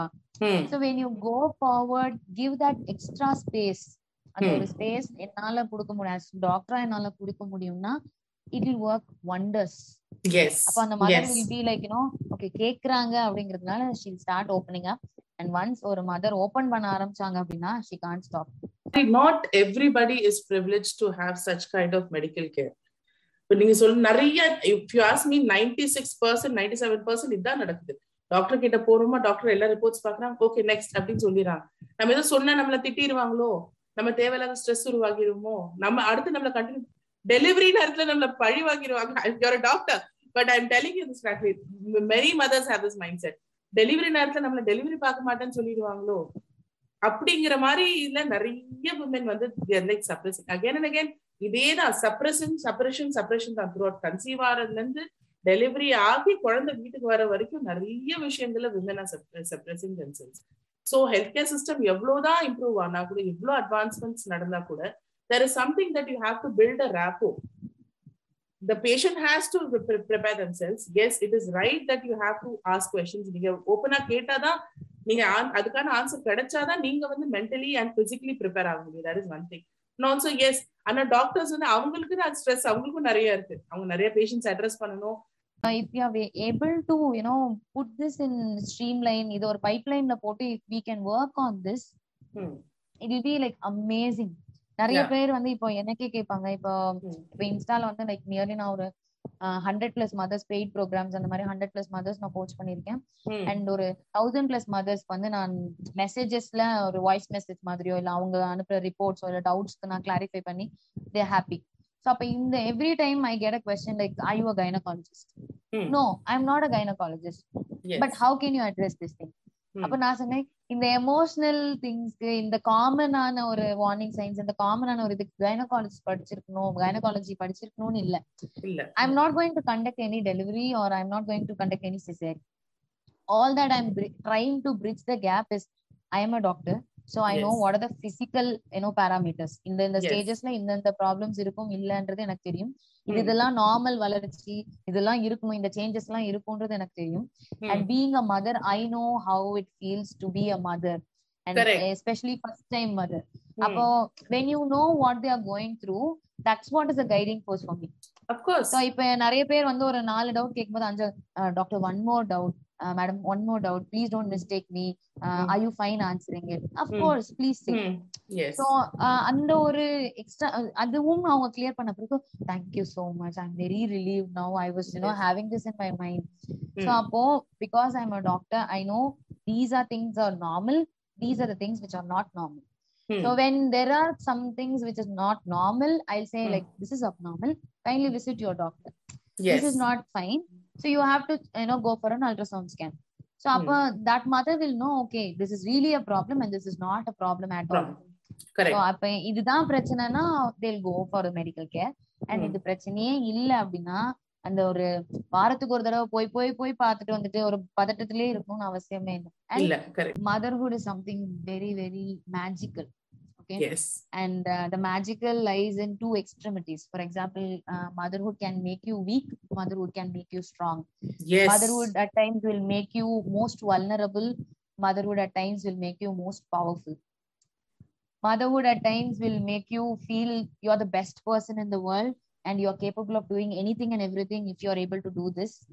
So when you go forward give that extra space அந்த. ஒரு ஸ்பேஸ் என்னால கொடுக்க முடியும். டாக்டரா என்னால கொடுக்க முடியும்னா it will work wonders yes அப்ப அந்த mother will be like you know okay கேக்குறாங்க அப்படிங்கறதுனால she start opening up and once ஒரு மதர் ஓபன் பண்ண ஆரம்பிச்சாங்க அப்படின்னா she can't stop not everybody is privileged to have such kind of medical care. இப்ப நீங்க சொல்ல நிறைய if you ask me ninety six percent ninety seven percent இதுதான் நடக்குது. டாக்டர் கிட்ட போறோமா? டாக்டர் எல்லா ரிப்போர்ட்ஸ் பாக்குறாங்க. ஓகே நெக்ஸ்ட் அப்படின்னு சொல்லிடுறாங்க. நம்ம எதுவும் சொன்னா நம்மள திட்டிடுவாங்களோ? நம்ம தேவையில்லாத ஸ்ட்ரெஸ் உருவாகிருமோ நம்ம அடுத்து நம்மள கண்டினியூ டெலிவரி நேரத்துல நம்மள பழி வாங்கிடுவாங்க your doctor but I'm telling you this many mothers have this mindset delivery நேரத்துல நம்மள டெலிவரி பார்க்க மாட்டேன்னு சொல்லிடுவாங்களோ? அப்படிங்கிற மாதிரி இல்ல நிறைய விமன் வந்து like suppressing again and again இதேதான் சப்ரஷன் சப்ரஷன் சப்ரஷன் தான். த்ரூ அவுட் கன்சீவ் ஆறதுல இருந்து டெலிவரி ஆகி குழந்தை வீட்டுக்கு வர வரைக்கும் நிறைய விஷயங்கள்ல women suppressing themselves so health care system எவ்வளவுதான் இம்ப்ரூவ் ஆனா கூட எவ்வளவு அட்வான்ஸ்மெண்ட்ஸ் நடந்தா கூட there is something that you have to build a rapport the patient has to prepare prepare themselves. Yes it is right that you have to ask questions. நீங்க ஓப்பனா கேட்டாதான் நீங்க அதுக்கான ஆன்சர் கிடைச்சாதான் நீங்க வந்து மென்டலி அண்ட் பிசிக்கலி ப்ரிப்பேர் ஆக முடியும். That is one thing also yes ஆனா டாக்டர்ஸ் வந்து அவங்களுக்கு அது ஸ்ட்ரெஸ் அவங்களுக்கும் நிறைய இருக்கு. அவங்க நிறைய பேஷண்ட்ஸ் அட்ரஸ் பண்ணணும். If you are able to you know put this in streamline இது ஒரு பைப்லைன்ல போட்டு if we can work on this Hmm. it will be like amazing நிறைய. பேர் வந்து இப்போ எனக்கே கேட்பாங்க இப்போ Hmm. இப்போ இன்ஸ்டால வந்து லைக் நியர்லி நான் ஒரு hundred plus mothers paid programs அந்த மாதிரி ஹண்ட்ரட் பிளஸ் மதர்ஸ் நான் கோச் பண்ணிருக்கேன் Hmm. அண்ட் ஒரு தௌசண்ட் பிளஸ் மதர்ஸ்க்கு வந்து நான் மெசேஜஸ்ல ஒரு வாய்ஸ் மெசேஜ் மாதிரியோ இல்ல அவங்க அனுப்புற ரிப்போர்ட்ஸோ இல்ல டவுட்ஸ்க்கு நான் கிளாரிஃபை பண்ணி தே ஹாப்பி ஸோ அப்ப இந்த every time I get a question like I you a gynaecologist. No I am not a gynaecologist. But how can you address this thing. அப்ப நான் சொன்னேன் இந்த எமோஷனல் திங்ஸ்க்கு இந்த காமனான ஒரு வார்னிங் சைன்ஸ் இந்த காமனான ஒரு இதுக்கு கைனகாலஜி படிச்சிருக்கணும் கைனகாலஜி படிச்சிருக்கணும்னு இல்ல இல்ல I'm not going to conduct any delivery or I'm not going to conduct any cesarean. All that I'm bri- trying to bridge the gap is I am a doctor. So I know Yes. what are the physical, you know, parameters. இந்த இந்த. ஸ்டேஜஸ்ல இந்த இந்த problems இருக்கும் இல்லன்றது எனக்கு தெரியும் இது. இதெல்லாம் normal வளர்ச்சி இதெல்லாம் இருக்கணும் இந்த சேஞ்சஸ் எல்லாம் இருக்கும்ன்றது எனக்கு தெரியும். And being a mother I know how it feels to be a mother and. Especially first time mother. அப்போ when you know what they are going through that's what is a guiding force for me Of course. So இப்போ நிறைய பேர் வந்து ஒரு நாலு doubt கேட்கும்போது அஞ்சு doctor one more doubt Madam one more doubt please don't mistake me Mm. I you fine answering it Mm. Of course please Hmm. Yes. So அந்த ஒரு எக்ஸ்ட்ரா அதுவும் அவங்க கிளியர் பண்ண பிறகு thank you so much I'm very relieve now I was you know Yes. Having this in my mind so Hmm. அப்போ because I am a doctor I know these are things are normal these are the things which are not normal Hmm. So when there are some things which is not normal, I'll say Hmm. like this is abnormal. Kindly visit your doctor. Yes. This is not fine. So you have to you know go for an ultrasound scan. So அப்ப that mother will know, okay, this is really a problem and this is not a problem at all. Correct அப்ப இதுதான் பிரச்சனைனா they'll go for a medical care and ம். இது பிரச்சனையே இல்ல அப்படின்னா அந்த ஒரு வாரத்துக்கு ஒரு தடவை போய் போய் போய் பார்த்துட்டு வந்துட்டு ஒரு பதட்டத்திலே இருக்கணும்னு அவசியமே இல்லை motherhood is something very very magical okay? Yes. And uh, the magical lies in two extremities. For example uh, motherhood can make you weak motherhood can make you strong. Yes. Motherhood at times will make you most vulnerable motherhood at times will make you most powerful. Motherhood at times will make you feel you're the best person in the world and you're capable of doing anything and everything if you're able to do this.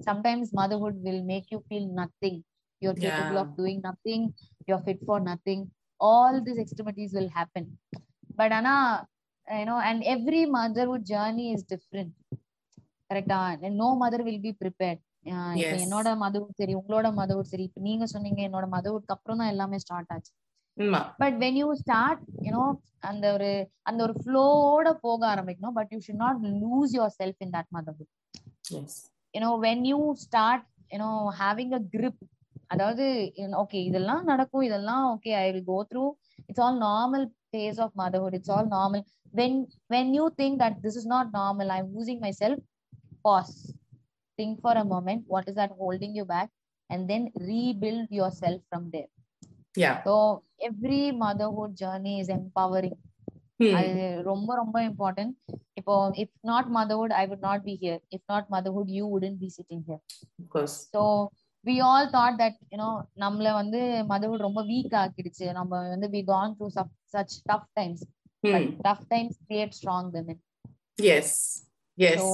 Sometimes motherhood will make you feel nothing. You're capable yeah. of doing nothing. You're fit for nothing. All these extremities will happen. But ana you know and every motherhood journey is different. கரெக்டா no mother will be prepared. என்னோட motherhood சரி உங்களோட மதவுட் சரி. இப்ப நீங்க சொன்னீங்க என்னோட மதவுட்க்கு அப்புறம் தான் எல்லாமே ஸ்டார்ட் ஆச்சு. But when you start you know அந்த ஒரு அந்த ஒரு ஃப்ளோட போக ஆரம்பிக்கணும். But you should not lose yourself in that motherhood yes you know when you start you know having a grip அதாவது ஓகே இதெல்லாம் நடக்கும் இதெல்லாம் okay I will go through it's all normal phase of motherhood it's all normal when when you think that this is not normal i'm losing myself pause think for a moment what is that holding you back and then rebuild yourself from there yeah so every motherhood journey is empowering அது ரொம்ப ரொம்ப important இப்போ if not motherhood I would not be here if not motherhood you wouldn't be sitting here course so We all thought that you know நம்மள வந்து motherhood ரொம்ப weak ஆக்கிடுச்சு நம்ம வந்து we gone through such tough times but tough times create strong women yes yes So,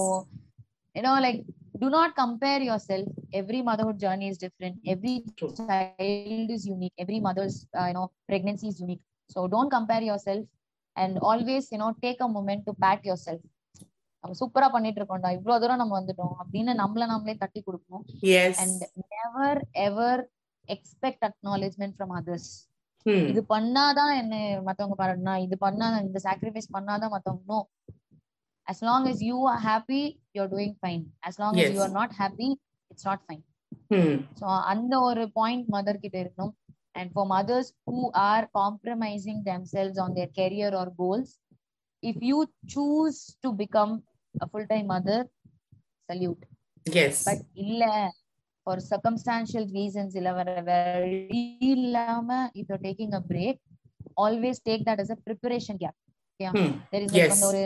you know, like, do not compare yourself. Every motherhood journey is different. Every True. child is unique. Every mother's, uh, you know, pregnancy is unique. So don't compare yourself, and always, you know, take a moment to pat yourself. நம்ம சூப்பரா பண்ணிட்டு இருக்கோம்டா இவ்வளவு தூரம் நம்ம வந்துட்டோம் அப்படின்னு நம்மள நம்மளே தட்டி கொடுக்கணும். And never ever expect acknowledgement from others இது பண்ணாதான் என்ன மத்தவங்க பாராட்டணும். இது பண்ணா இந்த சாக்ரிஃபைஸ் பண்ணாதான் மத்தவங்க no as long as you are happy you're doing fine. As long as you Yes. are not happy it's not fine. ம் so அந்த ஒரு பாயிண்ட் மதர் கிட்ட இருக்கணும். And for mothers who are compromising themselves on their career or goals if you choose to become time mother salute. Yes but இல்ல for circumstantial reasons இல்ல வேற வழி இல்லாம if you're taking a break always take that as a preparation gap. ம் there is like Yes. அந்த ஒரு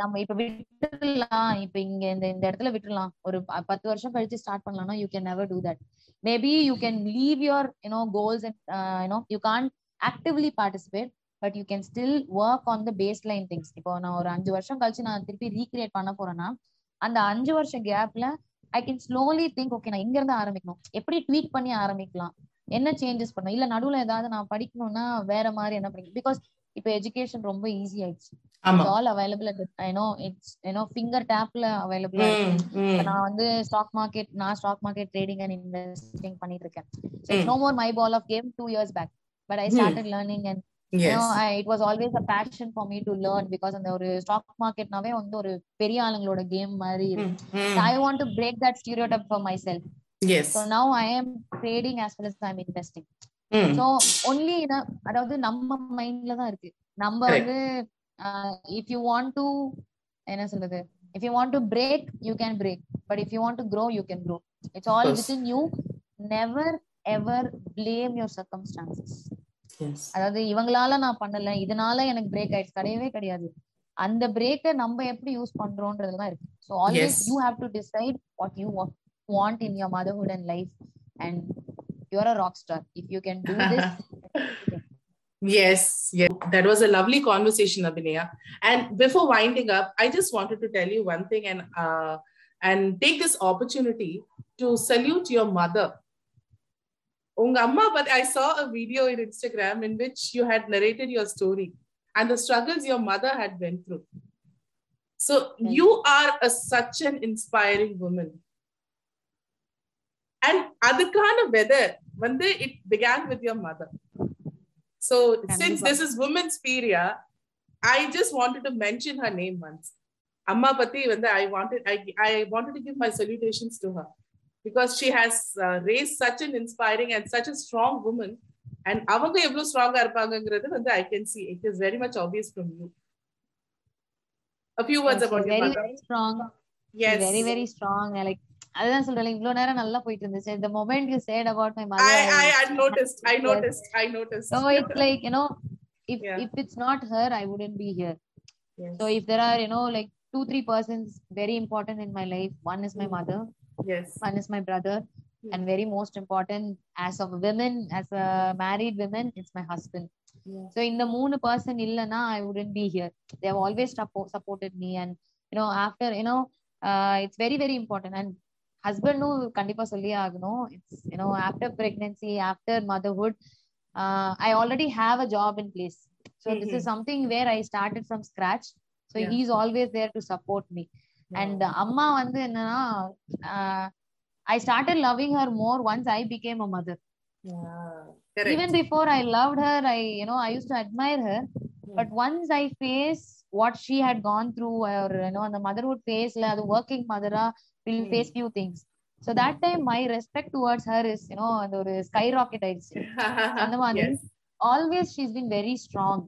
நம்ம இப்ப விட்டுடலாம் இப்ப இங்க இந்த இந்த இடத்துல விட்டுடலாம். ஒரு பத்து வருஷம் கழிச்சு ஸ்டார்ட் பண்ணலாம்னா you can never do that maybe you can leave your you know goals and you know you can't actively participate but you can still work on the baseline things இப்போ நான் ஒரு அஞ்சு வருஷம் கழிச்சு நான் திருப்பி ரீக்ரியேட் பண்ண போறேன்னா அந்த அஞ்சு வருஷம் கேப்ல I can slowly think okay நான் இங்க இருந்து ஆரம்பிக்கணும். எப்படி ட்வீட் பண்ணி ஆரம்பிக்கலாம்? என்ன சேஞ்சஸ் பண்ணணும்? இல்ல நடுவுல ஏதாவது நான் படிக்கணும்னா வேற மாதிரி என்ன படிக்கணும் பிகாஸ் இப்போ எஜுகேஷன் ரொம்ப ஈஸி ஆயிடுச்சு. All available no it's you know finger டேப்ல அவைலபிளா நான் வந்து ஸ்டாக் மார்க்கெட் நான் stock market trading and investing பண்ணிட்டு இருக்கேன். No more my. Ball of game two years back but I. Started learning and was always a passion for me to learn because அந்த ஒரு stock மார்க்கெட்னாவே வந்து ஒரு பெரிய ஆளுங்களோட game மாதிரி ம் I want to break that stereotype for myself so now I am trading as well as I'm investing hmm. So only அதாவது நம்ம மைண்ட்ல தான் இருக்கு. நம்ம. வந்து இஃப் யூ வாண்ட் டு என்ன சொல்றது? If you want to break you can break but if you want to grow you can grow it's all. Within you never ever blame your circumstances அதாவது இவங்களால நான் பண்ணல இதனால எனக்கு பிரேக் ஆயிடுச்சு கிடையவே கிடையாது அந்த பிரேக்கை நம்ம எப்படி யூஸ் பண்றோம்ன்றதுல தான் இருக்கு so always. You have to decide what you want in your motherhood and life and you're a rock star if you can do this Yes, yes. That was a lovely conversation, Abhinaya. And before winding up, I just wanted to tell you one thing and uh, and take this opportunity to salute your mother. Unga amma, but I saw a video in Instagram in which you had narrated your story and the struggles your mother had went through. So you are a, such an inspiring woman. And அதுக்கான weather, வந்து it began with your mother. So since Kandipa. this is Women's Peria, I just wanted to mention her name once. Amma Pati, when I wanted, I, I wanted to give my salutations to her because she has uh, raised such an inspiring and such a strong woman and அவங்க எவ்வளவு ஸ்ட்ராங்கா இருப்பாங்கங்கிறது வந்து I can see it is very much obvious from you a few words She's about your very mother very strong yes very very strong like அதுதான் சொல்றேன் இவ்வளவு நேரம் நல்லா போயிட்டு இருந்துச்சு the moment you said about my mother I, I was- I noticed I Yes. noticed I noticed so it's like you know if Yeah. if it's not her i wouldn't be here yes. so if there are you know like two three persons very important in my life one is my Mm. mother yes one is my brother Mm. and very most important as of women as a married women it's my husband Yeah. so in the மூணு person இல்லனா i wouldn't be here they have always suppo- supported me and you know after you know uh, it's very very important and ஹஸ்பண்டும் கண்டிப்பா சொல்லியே ஆகணும் it's you know after pregnancy after motherhood I already have a job in place so this Mhm. Is something where I started from scratch so Yeah. He is always there to support me and அம்மா வந்து என்னன்னா I started loving her more once I became a mother yeah. correct even before I loved her, I you know I used to admire her. But once I face what she had gone through, or you know, the motherhood phase, la, the working mother will Mm. face few things. So that time, my respect towards her is you know the ஒரு skyrocket ஆயிடுச்சு அந்த மாதிரி. yes always she's been very strong.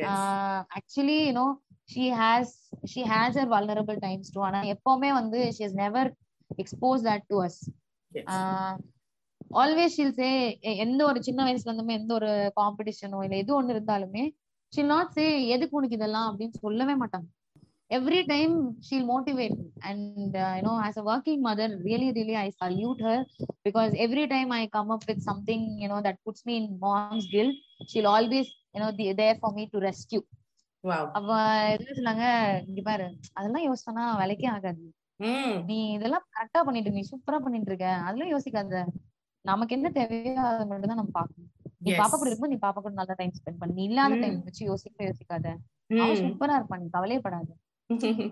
yes Uh, actually, you know, she has she has her vulnerable times too. ஆனா எப்பவுமே வந்து she has never exposed that to us. yes. Always she'll say எந்த ஒரு சின்ன வயசுல இருந்துமே எந்த ஒரு காம்படிஷனோ இல்ல எது ஒண்ணு இருந்தாலுமே ஷீல் நாட் சே எதுக்கு உனக்கு இதெல்லாம்? அப்படின்னு சொல்லவே மாட்டாங்க. Every time she'll motivate and you know as a working mother really really I salute her because every time I come up with something you know that puts me in mom's guilt she'll always you know there for me to rescue அவ என்ன சொன்னாங்க இங்க பாரு அதெல்லாம் யோசிச்சனா வேலைக்கே ஆகாது. நீ இதெல்லாம் கரெக்டா பண்ணிட்டு நீ சூப்பரா பண்ணிட்டு இருக்க. அதெல்லாம் யோசிக்காத. நமக்கு என்ன தேவையோ அதை மட்டும் தான் நம்ம பார்க்கணும். நீ. பாப்பா கூட இருக்கும்போது நீ பாப்பா கூட நல்லா டைம் ஸ்பெண்ட் பண்ணு. நீ இல்லாத. டைம் வச்சு யோசிக்க யோசிக்காத. சூப்பரா இருப்பா நீ கவலையப்படாத.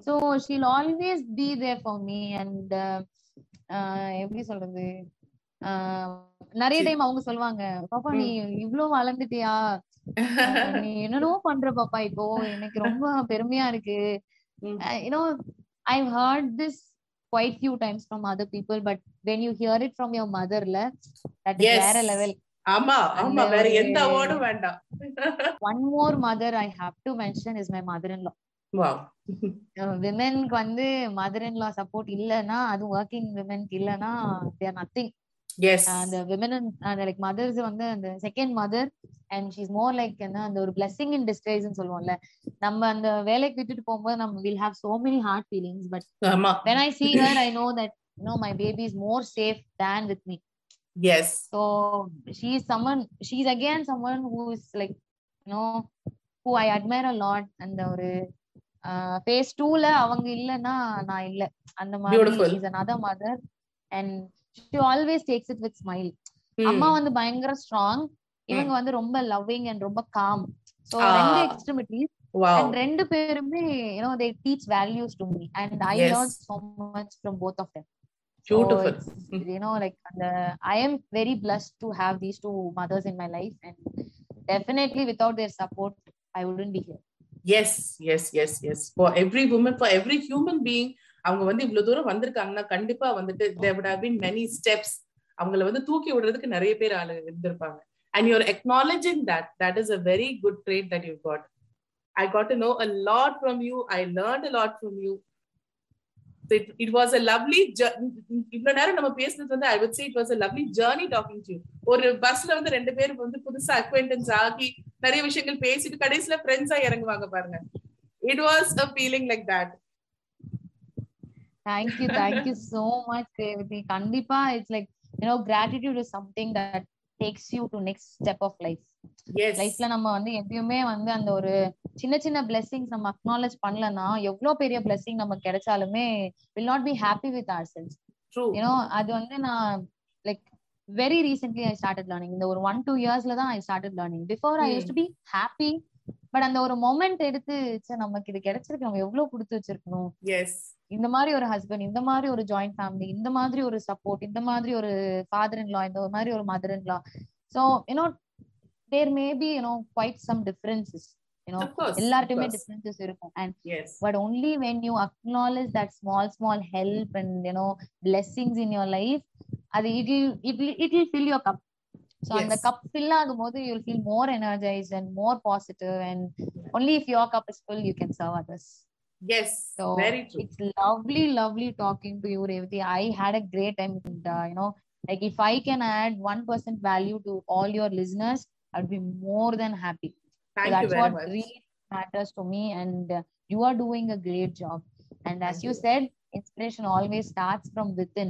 So she'll always be there for me and எப்படி சொல்றது? ஆஹ் நிறைய. டைம் அவங்க சொல்லுவாங்க பாப்பா நீ இவ்ளோ வளர்ந்துட்டியா? நீ என்னென்னவோ பண்ற பாப்பா இப்போ எனக்கு ரொம்ப பெருமையா இருக்கு Mm. uh, you know i've heard this quite few times from other people but when you hear it from your mother la that is Yes. வேற level ஆமா ஆமா வேற எந்த அவார்டும் வேண்டாம் one more mother i have to mention is my mother-in-law wow விமென்க்கு வந்து mother in law support இல்லைன்னா அது ஒர்க்கிங் விமென்க்கு இல்லைன்னா தேர் நத்திங் yes அந்த விமன் லைக் மதர்ஸ் வந்து அந்த second mother and she's more like என்ன அந்த ஒரு பிளெஸிங் இன் டிஸ்கைஸ்னு சொல்லுவோம்ல நம்ம அந்த வேலைக்கு விட்டுட்டு போகும்போது நம்ம will have so many hard feelings but I see her, I know that you know my baby is more safe than with me. yes So she's someone. She's again someone who is like you know who I admire a lot. And ஒரு phase டூல அவங்க இல்லைன்னா நான் இல்ல அந்த மாதிரி Beautiful. she's another mother and she always takes it with smile. Mm. அம்மா வந்து பயங்கர ஸ்ட்ராங் இவங்க வந்து ரொம்ப லவ்விங் அண்ட் ரொம்ப காம் Ah. ரெண்டு எக்ஸ்ட்ரிமிட்டிஸ் and ரெண்டு பேருமே you know they teach values to me and i Yes. learned so much from both of them So Beautiful. it's, you know like the i am very blessed to have these two mothers in my life and definitely without their support i wouldn't be here yes yes yes yes for every woman for every human being அவங்க வந்து இவ்வளவு தூரம் வந்திருக்காங்கன்னா கண்டிப்பா வந்துட்டு there would have been many steps அவங்கள வந்து தூக்கி விடுறதுக்கு நிறைய பேர் ஆளு இருந்திருப்பாங்க and you're acknowledging that that is a very good trait that you've got i got to know a lot from you i learned a lot from you So it, it was a lovely jour- இவ்வளவு நேரம் நம்ம பேசுனது வந்து ஐ would say it was a lovely journey talking to you ஒரு பஸ்ல வந்து ரெண்டு பேரும் வந்து புதுசா அக்வைண்டன்ஸ் ஆகி நிறைய விஷயங்கள் பேசிட்டு கடைசியில ஃப்ரெண்ட்ஸா இறங்குவாங்க பாருங்க it was a feeling like that thank you thank you so much Revati. கண்டிப்பா it's like you know gratitude is something that takes you to next step of life. Yes லைஃப்ல நம்ம வந்து எப்பயுமே வந்து அந்த ஒரு சின்ன சின்ன பிளெஸிங்ஸ் நம்ம அக்னாலேஜ் பண்ணலன்னா எவ்வளவு பெரிய பிளெஸிங் நமக்கு கிடைச்சாலுமே will not be happy with ourselves you know அது வந்து நான் like very recently I started learning இந்த ஒரு ஒன் டூ இயர்ஸ்ல தான் I started learning before I use to be happy but அந்த ஒரு மொமெண்ட் எடுத்து நமக்கு இது கிடைச்சிருக்கு. நம்ம எவ்வளவு கொடுத்து வச்சிருக்கணும்? இந்த மாதிரி ஒரு ஹஸ்பண்ட் இந்த மாதிரி ஒரு ஜாயிண்ட் ஃபேமிலி இந்த மாதிரி ஒரு சப்போர்ட் இந்த மாதிரி ஒரு ஃபாதர் இன் லா இந்த ஒரு மாதிரி ஒரு mother in law so you know there may be you know quite some differences you know எல்லார்ட்டுமே. Differences இருக்கும். And only when you acknowledge that small small help and you know blessings in your life அது it will it will it will fill your cup so அந்த Yes. cup fill ஆகும்போது you will feel more energized and more positive and only if your cup is full you can serve others Yes. so Very true. it's lovely lovely talking to you Revati i had a great time and, uh, you know like if i can add 1% value to all your listeners i'd be more than happy so Thank you that's very what much. really matters to me and uh, you are doing a great job and as Thank you you. said inspiration always starts from within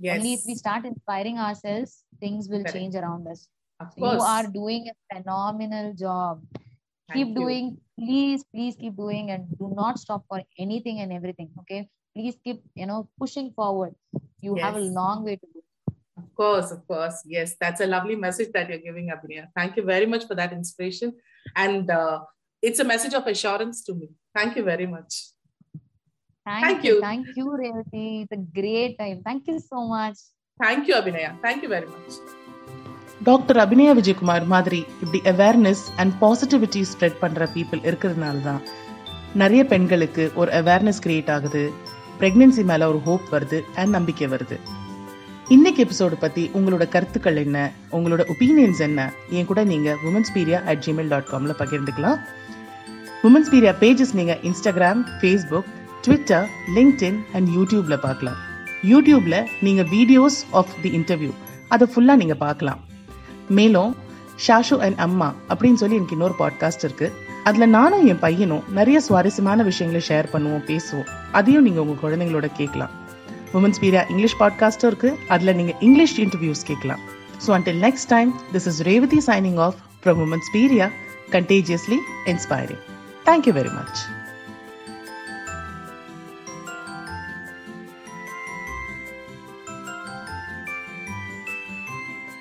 Yes. only if we start inspiring ourselves things will Correct. change around us Of So course. you are doing a phenomenal job Thank keep you. doing please please keep doing and do not stop for anything and everything okay please keep you know pushing forward you have a long way to go Of course, of course. Yes, that's a lovely message that you're giving, Abhinaya. Thank you very much for that inspiration. And uh, it's a message of assurance to me. Thank you very much. Thank, Thank you you. thank you Revati it's a great time thank you so much Thank you, Abhinaya. Thank you very much. Doctor Abhinaya Vijayakumar மாதிரி இப்படி awareness and positivity spread பண்ற people இருக்கிறதுனால தான் நிறைய பெண்களுக்கு ஒரு awareness create ஆகுது pregnancy மேல ஒரு ஹோப் வருது அண்ட் நம்பிக்கை வருது இன்னைக்கு எபிசோடு பத்தி உங்களோட கருத்துக்கள் என்ன உங்களோட ஒப்பீனியன்ஸ் என்ன என் கூட நீங்க உமன்ஸ் பீரியா அட் ஜிமெயில் டாட் காம்ல பகிர்ந்துக்கலாம் உமன்ஸ் பீரியா பேஜஸ் நீங்க Instagram Facebook Twitter LinkedIn and யூடியூப்ல பார்க்கலாம். யூடியூப்ல நீங்க வீடியோஸ் ஆஃப் தி இன்டர்வியூ அதை ஃபுல்லா நீங்க பார்க்கலாம். மேலும் ஷாஷு அண்ட் அம்மா அப்படின்னு சொல்லி எனக்கு இன்னொரு பாட்காஸ்ட் இருக்கு. அதுல நானும் என் பையனும் நிறைய சுவாரஸ்யமான விஷயங்களை ஷேர் பண்ணுவோம் பேசுவோம். அதையும் நீங்க உங்க குழந்தைங்களோட கேட்கலாம். உமன்ஸ் பீரியா இங்கிலீஷ் பாட்காஸ்டும் இருக்கு. அதுல நீங்க இங்கிலீஷ் இன்டர்வியூஸ் கேட்கலாம். So until next time this is Revathi signing off from women's பீரியா contagiously inspiring thank you very much